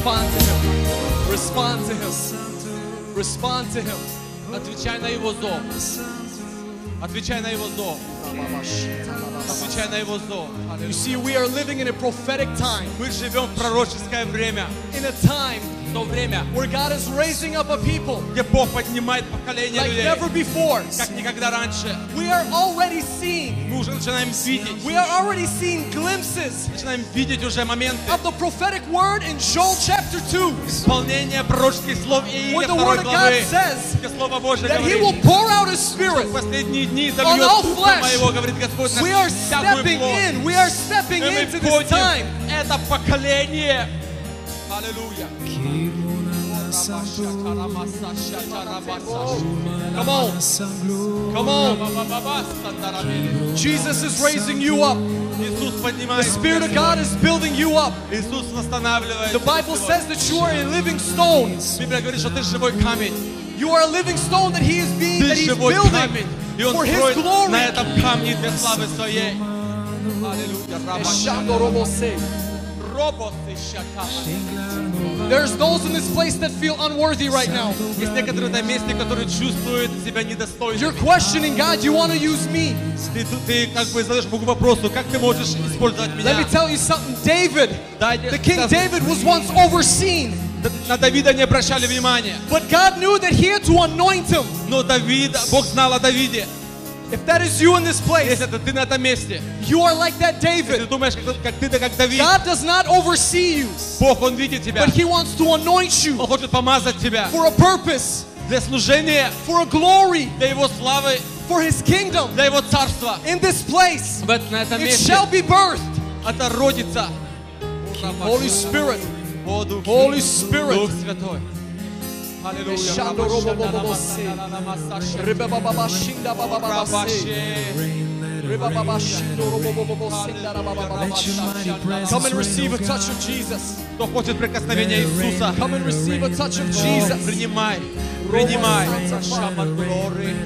Respond to him. Respond to him. Respond to him. Отвечай на его зов. Отвечай на его зов. Отвечай на его зов. You see, we are living in a prophetic time. Мы живем в пророческое время. In a time В то время, where God is raising up a people где Бог поднимает поколение like людей, never before. как никогда раньше. We are already seeing, Мы уже начинаем видеть, we are already seeing glimpses начинаем видеть уже моменты of the prophetic word in Joel chapter 2, исполнения пророческих слов where Иеремии the 2 word of God главы, says где Слово Божие that He говорит, will pour out His Spirit. в последние дни on зальет all Духа flesh. Моего, говорит Господь, на We are всякую stepping плоть. in, we are stepping И мы into this входим time. в это поколение. Hallelujah. Come on. Come on. Jesus is raising you up. The Spirit of God is building you up. The Bible says that you are a living stone. You are a living stone that He is being, that He's building for His glory. Hallelujah. There's those in this place that feel unworthy right now. Есть некоторые на месте, которые чувствуют себя You're недостойными. questioning God, you want to use me. Ты, ты как бы задаешь Богу вопросу, как ты можешь использовать Let меня? me tell you something. David, Дай- the King скажу, David was once overseen, На Давида не обращали внимания. but God knew that he had to anoint him. Но Давид, Бог знал о Давиде. If that is you in this place, Если это ты на этом месте, you are like that если ты David. думаешь, как, как ты, да как Давид, God does not oversee you, Бог, Он видит тебя. but he wants to anoint you Он хочет помазать тебя for a purpose, для служения, for a glory, для Его славы, for his kingdom. для Его царства. In this place, В этом- на этом it месте shall be birthed. это родится. Holy Spirit, О, Дух, Holy Spirit. Дух Святой. Аллилуйя. Shando robo bobo bo se. Riba baba ba shinda baba baba se. Riba baba shindo robo bobo bo sinda ra baba baba sha. Come and receive a touch of Jesus. Кто хочет прикосновения Иисуса, Come and receive a touch of О, Jesus. принимай, принимай. Шаман глори.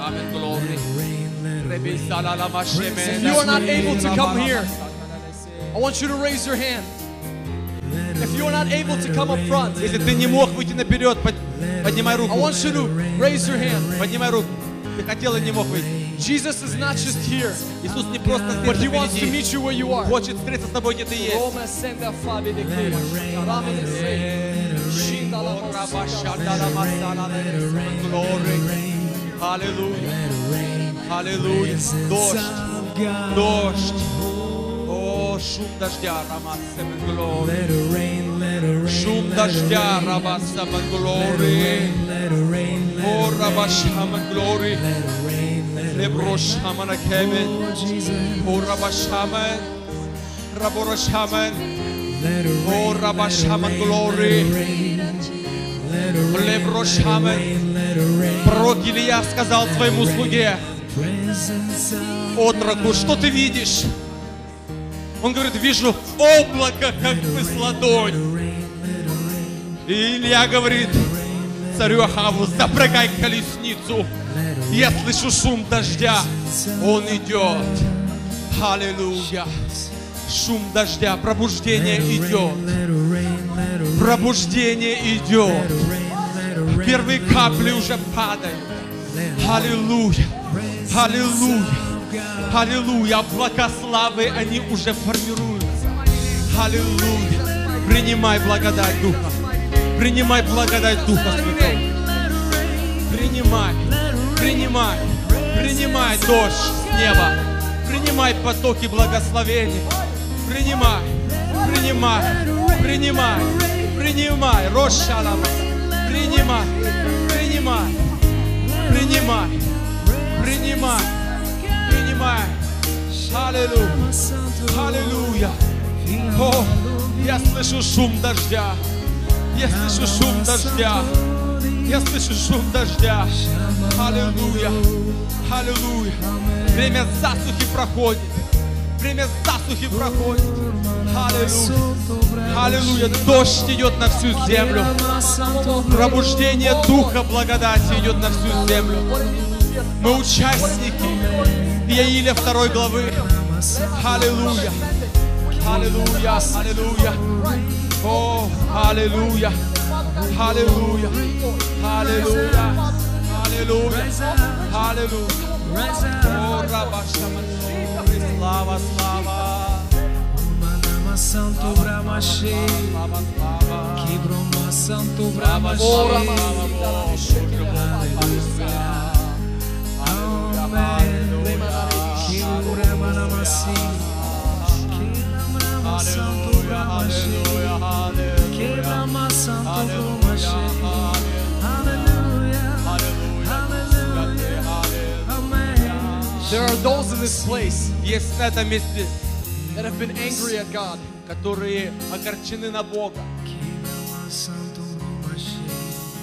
Амен глори. If you are not able to come here, I want you to raise your hand. If you are not able to come up front, Если ты не мог выйти наперед, под- поднимай I руку. want you to raise your hand. Поднимай руку. Ты хотел и не мог выйти. Jesus is not just here, Иисус не просто but здесь He wants to meet you where you are. Хочет встретиться с тобой, где ты есть. Аллилуйя. Аллилуйя. Дождь. Дождь. О, шум дождя. Рамасем глори. Шум дождя. Рамасем глори. О, Рабашам глори. Леброшаман кемен. О, Рабашаман. Раборашаман. О, Рабашаман глори. Леброшаман. Пророк Илья сказал своему слуге, отроку, что ты видишь? Он говорит, вижу облако, как бы с ладонь. И Илья говорит царю Ахаву, запрягай колесницу. Я слышу шум дождя. Он идет. Аллилуйя. Шум дождя, пробуждение идет. Пробуждение идет. Первые капли уже падают. Аллилуйя. Аллилуйя. Аллилуйя. Облака они уже формируются. Аллилуйя. Принимай благодать Духа. Принимай благодать Духа Святого. Принимай. Принимай. Принимай дождь с неба. Принимай потоки благословения. Принимай. Принимай. Принимай. Принимай. Рошалам. Принимай. Принимай. Принимай. Принимай. Принимай. Аллилуйя. Аллилуйя. О, я слышу шум дождя. Я слышу шум дождя. Я слышу шум дождя. Аллилуйя. Аллилуйя. Время засухи проходит. Время засухи проходит. Аллилуйя. Аллилуйя. Дождь идет на всю землю. Пробуждение Духа благодати идет на всю землю. Мы участники Иаиля второй главы. Аллилуйя. Аллилуйя. Аллилуйя. О, аллилуйя. Аллилуйя. Аллилуйя. Аллилуйя. Аллилуйя. О, Рабашама. Слава, слава. Santo слава. que Brahma Santo Brahma Слава, There are those in this place Есть на этом месте, that have been angry at God. которые огорчены на Бога.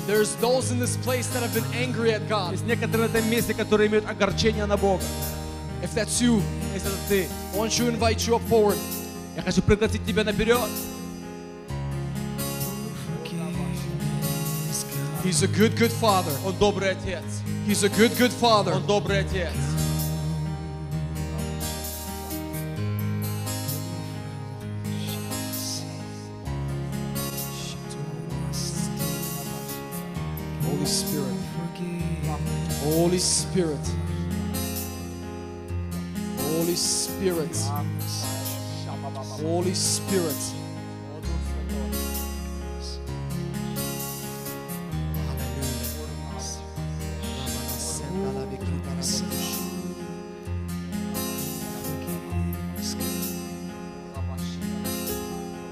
There's those in this place that have been angry at God. Есть некоторые на этом месте, которые имеют огорчение на Бога. If that's you, Если это ты, I want to invite you up forward. я хочу пригласить тебя наперед. He's a good, good father. Он добрый отец. He's a good, good father. Он добрый отец. Holy Spirit. Holy Spirit. Holy Spirit.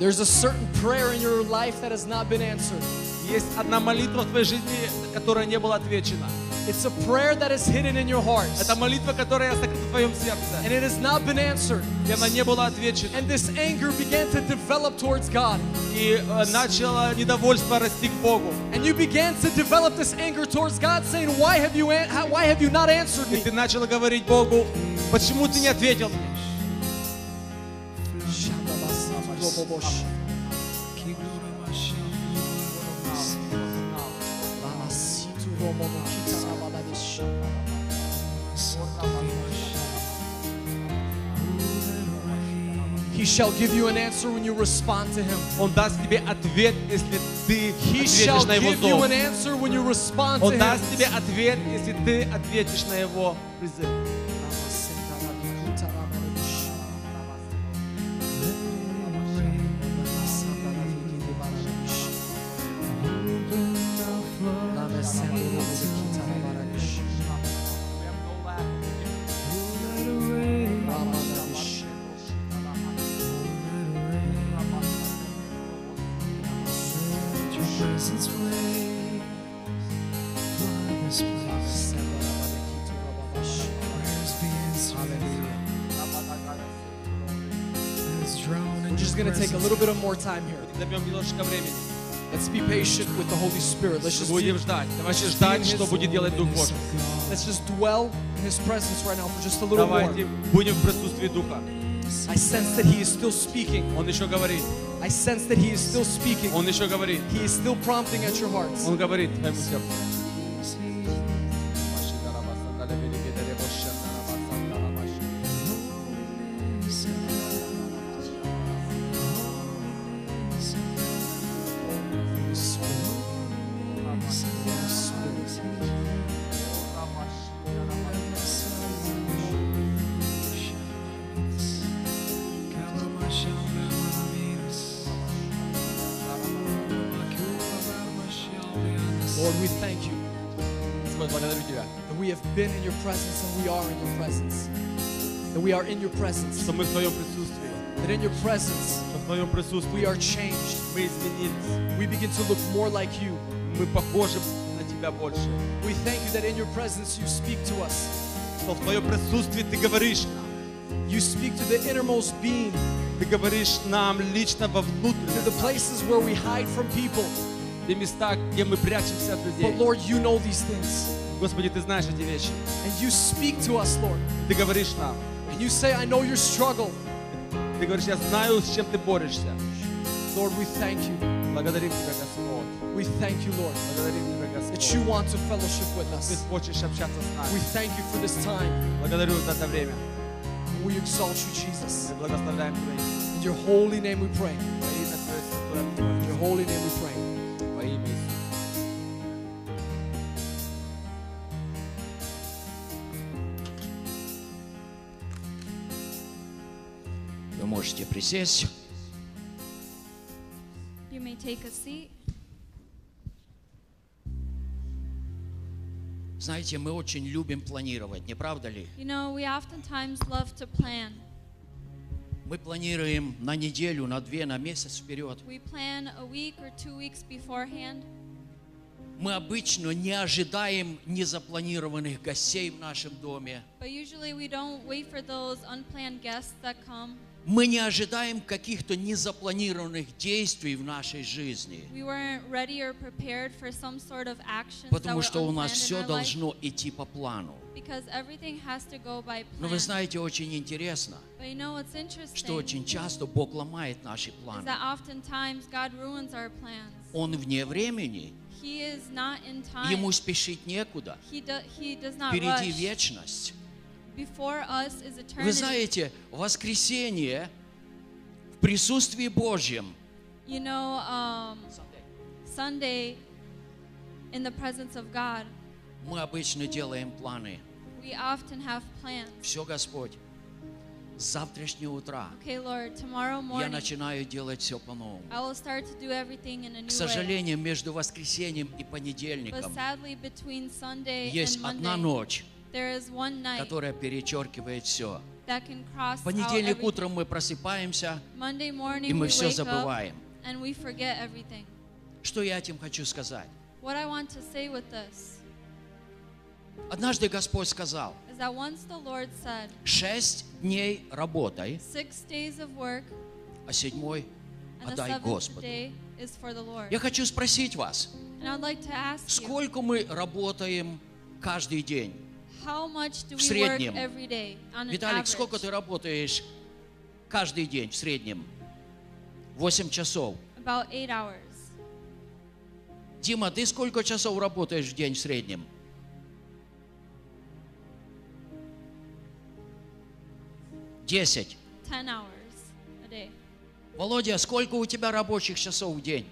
There's a certain prayer in your life that has not been answered. Есть одна молитва в твоей жизни, которая не была отвечена. It's a prayer that is hidden in your heart. Это молитва, которая сокрыта в твоем сердце. And it has not been answered. И она не была отвечена. And this anger began to develop towards God. И э, начало недовольство расти к Богу. And you began to develop this anger towards God, saying, Why have you, an- how- why have you not answered И me? ты начала говорить Богу, почему ты не ответил мне? He shall give you an answer when you respond to Him. Он даст тебе ответ, если ты He ответишь на Его зов. an answer when you respond to Он даст тебе ответ, если ты ответишь на Его призыв. Time here. Времени. Let's be patient with the Holy Spirit. Let's just, Будем ждать. Давайте ждать, что будет делать Дух Божий. let's just dwell in His presence right now for just a little more. Давайте будем в присутствии Духа. I sense that He is still speaking. Он еще говорит. I sense that He is still speaking. Он еще говорит. He is still prompting at your hearts. Он говорит твоему сердцу. in your presence. что мы в Твоем присутствии. That in your presence Что в Твоем присутствии we are changed. мы изменились. We begin to look more like you. Мы похожи на Тебя больше. We thank you that in your presence you speak to us. Что в Твоем присутствии Ты говоришь нам. You speak to the innermost being, Ты говоришь нам лично во to внутренность. the places where we hide from people. Те места, где мы прячемся от людей. But Lord, you know these things. Господи, Ты знаешь эти вещи. And you speak to us, Lord. Ты говоришь нам. And you say, I know your struggle. Ты говоришь, я знаю, с чем ты борешься. Lord, we thank you. Благодарим Тебя, Господь. We thank you, Lord, Благодарим Тебя, that Господь. you want to fellowship with Ты us. хочешь общаться с We нами. thank you for this time. Благодарю за это время. We exalt you, Jesus. Мы благословляем Твое имя. In your holy name we pray. Во имя Твое святое, In your holy name we pray. Можете присесть. You may take a seat. Знаете, мы очень любим планировать, не правда ли? You know, we oftentimes love to plan. Мы планируем на неделю, на две, на месяц вперед. We plan a week or two weeks beforehand. Мы обычно не ожидаем незапланированных гостей в нашем доме. But usually we don't wait for those unplanned guests that come. Мы не ожидаем каких-то незапланированных действий в нашей жизни. Потому что у нас все должно идти по плану. Но вы знаете, очень интересно, что очень часто Бог ломает наши планы. Он вне времени. Ему спешить некуда. Впереди вечность. Вы знаете, воскресенье в присутствии Божьем You know, um, Sunday in the presence of God Мы обычно делаем планы. We often have plans. Все, Господь, с завтрашнего утра Okay, Lord, tomorrow я morning начинаю делать все по-новому. I will start to do everything in a К way. сожалению, между воскресеньем и But понедельником sadly, between Sunday есть and одна Monday, ночь, которая перечеркивает все. В понедельник утром мы просыпаемся, и мы все забываем. Что я этим хочу сказать? Однажды Господь сказал, шесть дней работай, а седьмой отдай Господу. Я хочу спросить вас, сколько мы работаем каждый день? How much do в work среднем? every day on an Виталик, average? сколько ты работаешь каждый день в среднем? Восемь часов. About eight hours. Дима, ты сколько часов работаешь в день в среднем? Десять. Ten hours a day. Володя, сколько у тебя рабочих часов в день?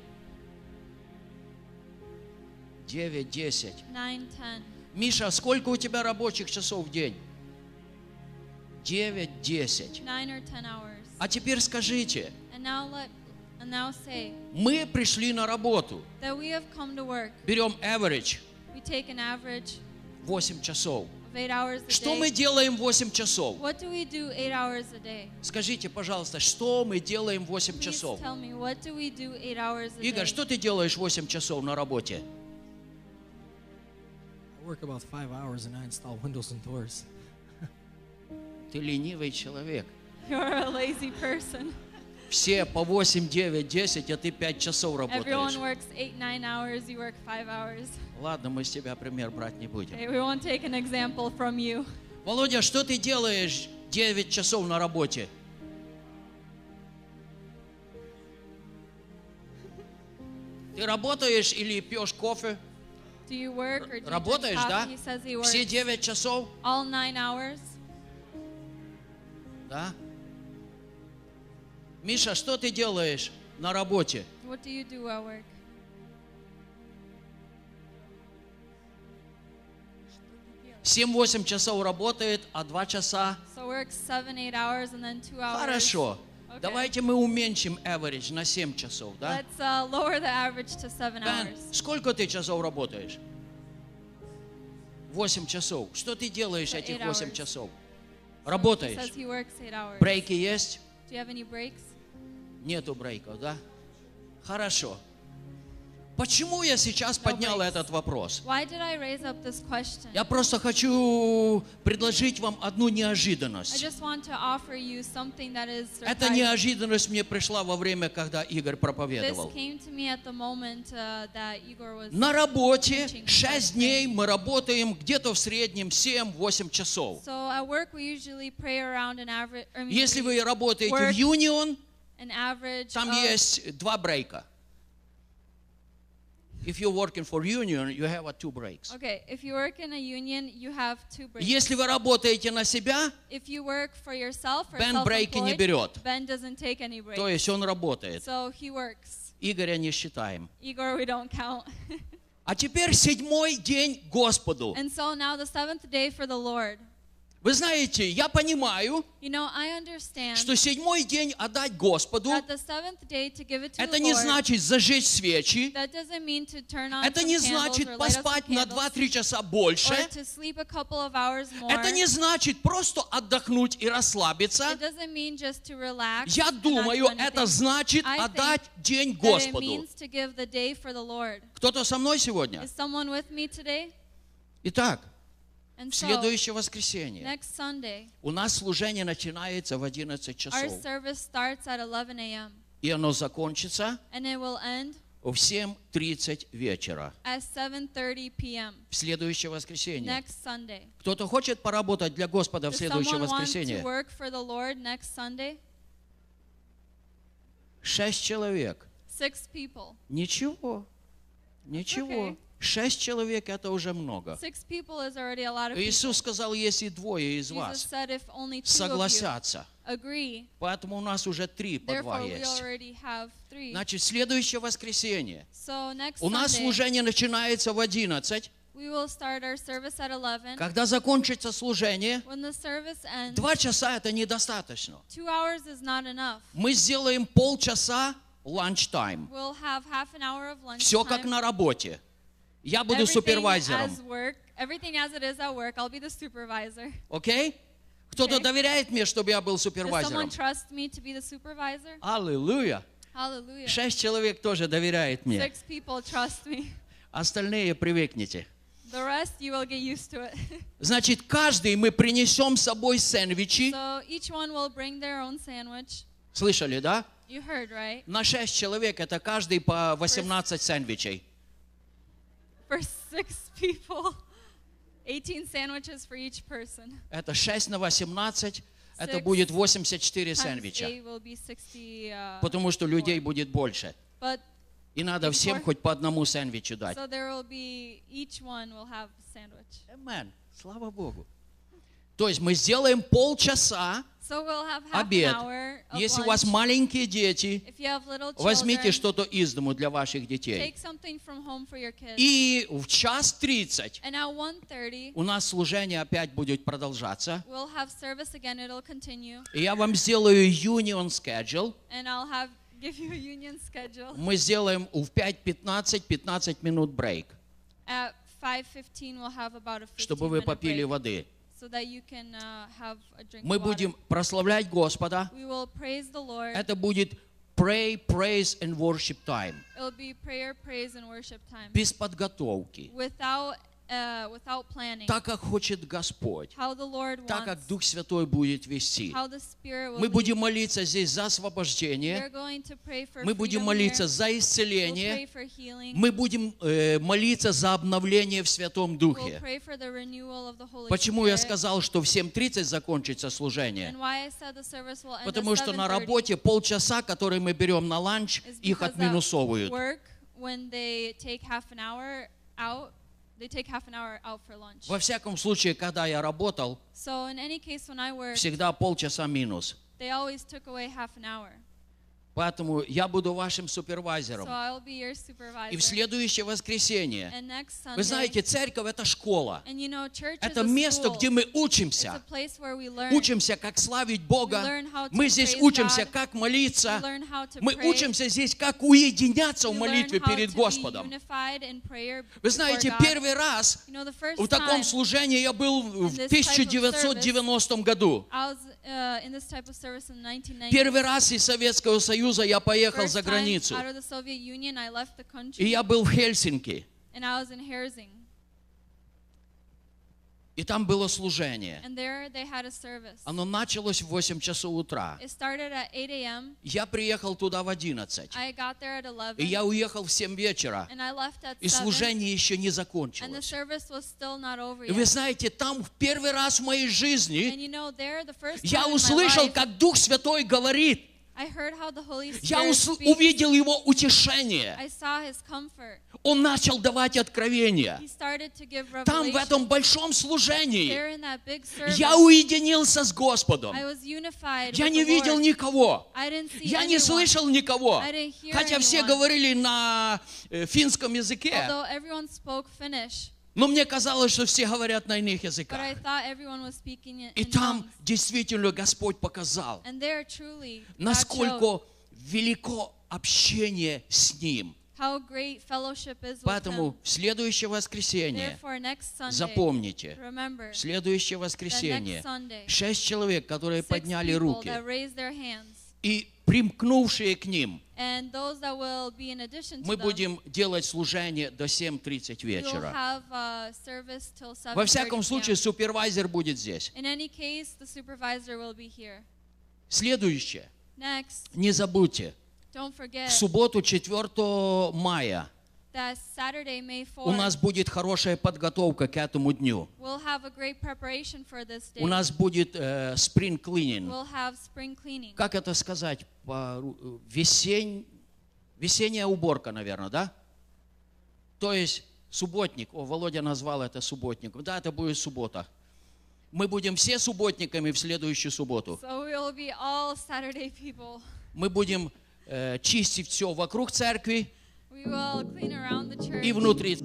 Девять, десять. Nine, ten. Миша, сколько у тебя рабочих часов в день? 9-10. А теперь скажите, мы пришли на работу. Берем average. Восемь часов. Что мы делаем 8 часов? Скажите, пожалуйста, что мы делаем 8 часов? Игорь, что ты делаешь 8 часов на работе? Work about five hours and I install windows and doors. Ты ленивый человек. You're a lazy person. Все по 8, 9, 10, а ты 5 часов Everyone работаешь. works eight, nine hours. You work five hours. Ладно, мы с тебя пример брать не будем. Okay, we won't take an example from you. Володя, что ты делаешь 9 часов на работе? Ты работаешь или пьешь кофе? Do you work or do you Работаешь, coffee? да? He says he works Все 9 часов? all nine hours. Да? Миша, что ты делаешь на работе? What do you do at work? Семь-восемь часов работает, а два часа. So works seven, eight hours, and then two hours. Хорошо. Okay. Давайте мы уменьшим average на 7 часов, да? Let's uh, lower the average to seven Бен, hours. сколько ты часов работаешь? 8 часов. Что ты делаешь For этих eight 8 hours. часов? He Работаешь? says he works eight hours. Брейки есть? Do you have any breaks? Нету брейков, да? Хорошо. Почему я сейчас поднял этот вопрос? Я просто хочу предложить вам одну неожиданность. Эта неожиданность мне пришла во время, когда Игорь проповедовал. На работе 6 дней мы работаем где-то в среднем 7-8 часов. Если вы работаете в Union, там есть два брейка. If you're working for Union, you have a two breaks. Okay, if you work in a union, you have two breaks. Если вы работаете на себя, If you work for yourself or Бен брейки не берет. self-employed, Ben doesn't take any breaks. то есть он работает. So he works. Игоря не считаем. Igor, we don't count. А теперь седьмой день Господу. and so now the seventh day for the Lord. Вы знаете, я понимаю, you know, что седьмой день отдать Господу, это не Lord, значит зажечь свечи, это не значит поспать на 2-3 часа больше, это не значит просто отдохнуть и расслабиться. Я думаю, это значит отдать день Господу. Кто-то со мной сегодня? Итак, And в so, следующее воскресенье next Sunday, у нас служение начинается в 11 our часов. service starts at 11 a.m. И оно закончится and it will end в 7.30 вечера. at 7:30 p.m. В следующее воскресенье. next Sunday. Кто-то хочет поработать для Господа в Does следующее someone want to воскресенье? work for the Lord next Sunday? Шесть человек. Six people. Ничего. Ничего. okay. Шесть человек это уже много. Иисус сказал, если двое из вас согласятся. Поэтому у нас уже три по два есть. Значит, следующее воскресенье. У нас служение начинается в 11, we will start our service at 11. Когда закончится служение, When the service ends, два часа это недостаточно. two hours is not enough. Мы сделаем полчаса lunch time. We'll have half an hour of lunch Все как на работе. Я буду Everything супервайзером. work, work. Окей? Кто-то Окей. доверяет мне, чтобы я был супервайзером? Аллилуйя. Шесть человек тоже доверяет мне. Six people trust me. Остальные привыкните. The rest, you will get used to it. Значит, каждый мы принесем с собой сэндвичи. so each one will bring their own sandwich. Слышали, да? You heard, right? На шесть человек это каждый по 18 сэндвичей. For six people, 18 sandwiches for each person. Это 6 на 18. Это будет 84 Times сэндвича. eight will be 60. Uh, Потому что людей будет больше. but И надо всем хоть по одному сэндвичу дать. Amen. Слава Богу. То есть мы сделаем полчаса So we'll have half обед. an hour of Если у вас lunch. маленькие дети, little возьмите children, что-то из дому для ваших детей. И в час 30 and at 1.30, у нас служение опять будет продолжаться. we'll have service again. It'll continue. И я вам сделаю union schedule. And I'll have give you a union schedule. Мы сделаем в 5.15 15 минут брейк, At 5.15, we'll have about a 15 чтобы вы попили break воды. so that you can uh, have a drink Мы of water. будем прославлять Господа. We will praise the Lord. Это будет pray, praise and worship time. It'll be prayer, praise, and worship time. Без подготовки. Without, uh, without planning. Так, как хочет Господь. How the Lord Так, wants. как Дух Святой будет вести. How the Spirit will Мы lead. будем молиться здесь за We're освобождение. going to pray for Мы будем молиться here. за We'll pray исцеление. for healing. Мы будем э, молиться за обновление в Святом We'll Духе. pray for the renewal of the Holy Почему я Spirit. сказал, что в 7.30 закончится служение? And why I said the service will end Потому at что на 7:30 работе полчаса, которые мы берем на ланч, их отминусовывают. Work, when they take half an hour out, they take half an hour out for lunch. Во всяком случае, когда я работал, So in any case, when I worked, всегда полчаса минус. they always took away half an hour. Поэтому я буду вашим супервайзером. So И в следующее воскресенье. Sunday, вы знаете, церковь это школа. You know, это место, где мы учимся. Учимся, как славить Бога. Мы здесь учимся, God. как молиться. Мы учимся здесь, как уединяться we в молитве перед Господом. Вы знаете, первый раз you know, в таком служении я был в 1990 году. uh, in this type of service in 1990. Первый раз из Советского Союза я поехал First за time границу. out of the Soviet Union, I left the country, И я был в Хельсинки. and I was in Herzing. И там было служение. Оно началось в 8 часов утра. Я приехал туда в 11. И я уехал в 7 вечера. И служение еще не закончилось. И вы знаете, там в первый раз в моей жизни я услышал, как Дух Святой говорит, я увидел его утешение. Он начал давать откровения. Там, в этом большом служении, я уединился с Господом. Я не видел никого. Я не слышал никого. Хотя все говорили на э, финском языке. Но мне казалось, что все говорят на иных языках. И там действительно Господь показал, насколько велико общение с Ним. how great fellowship is with Поэтому в следующее воскресенье, Sunday, запомните, remember, в следующее воскресенье. Sunday, шесть человек, которые подняли руки, и примкнувшие к ним. Мы будем делать служение до 7.30 вечера. Во всяком случае, супервайзер будет здесь. Следующее. Не забудьте. В субботу 4 мая Saturday, May 4, у нас будет хорошая подготовка к этому дню. we'll have a great preparation for this day. У нас будет э, spring cleaning. We'll have spring cleaning. Как это сказать? По- э, Весень... Весенняя уборка, наверное, да? То есть субботник. О, Володя назвал это субботником. Да, это будет суббота. Мы будем все субботниками в следующую субботу. So we will be all Saturday people. Мы будем э, чистить все вокруг церкви We will clean around the church и внутри.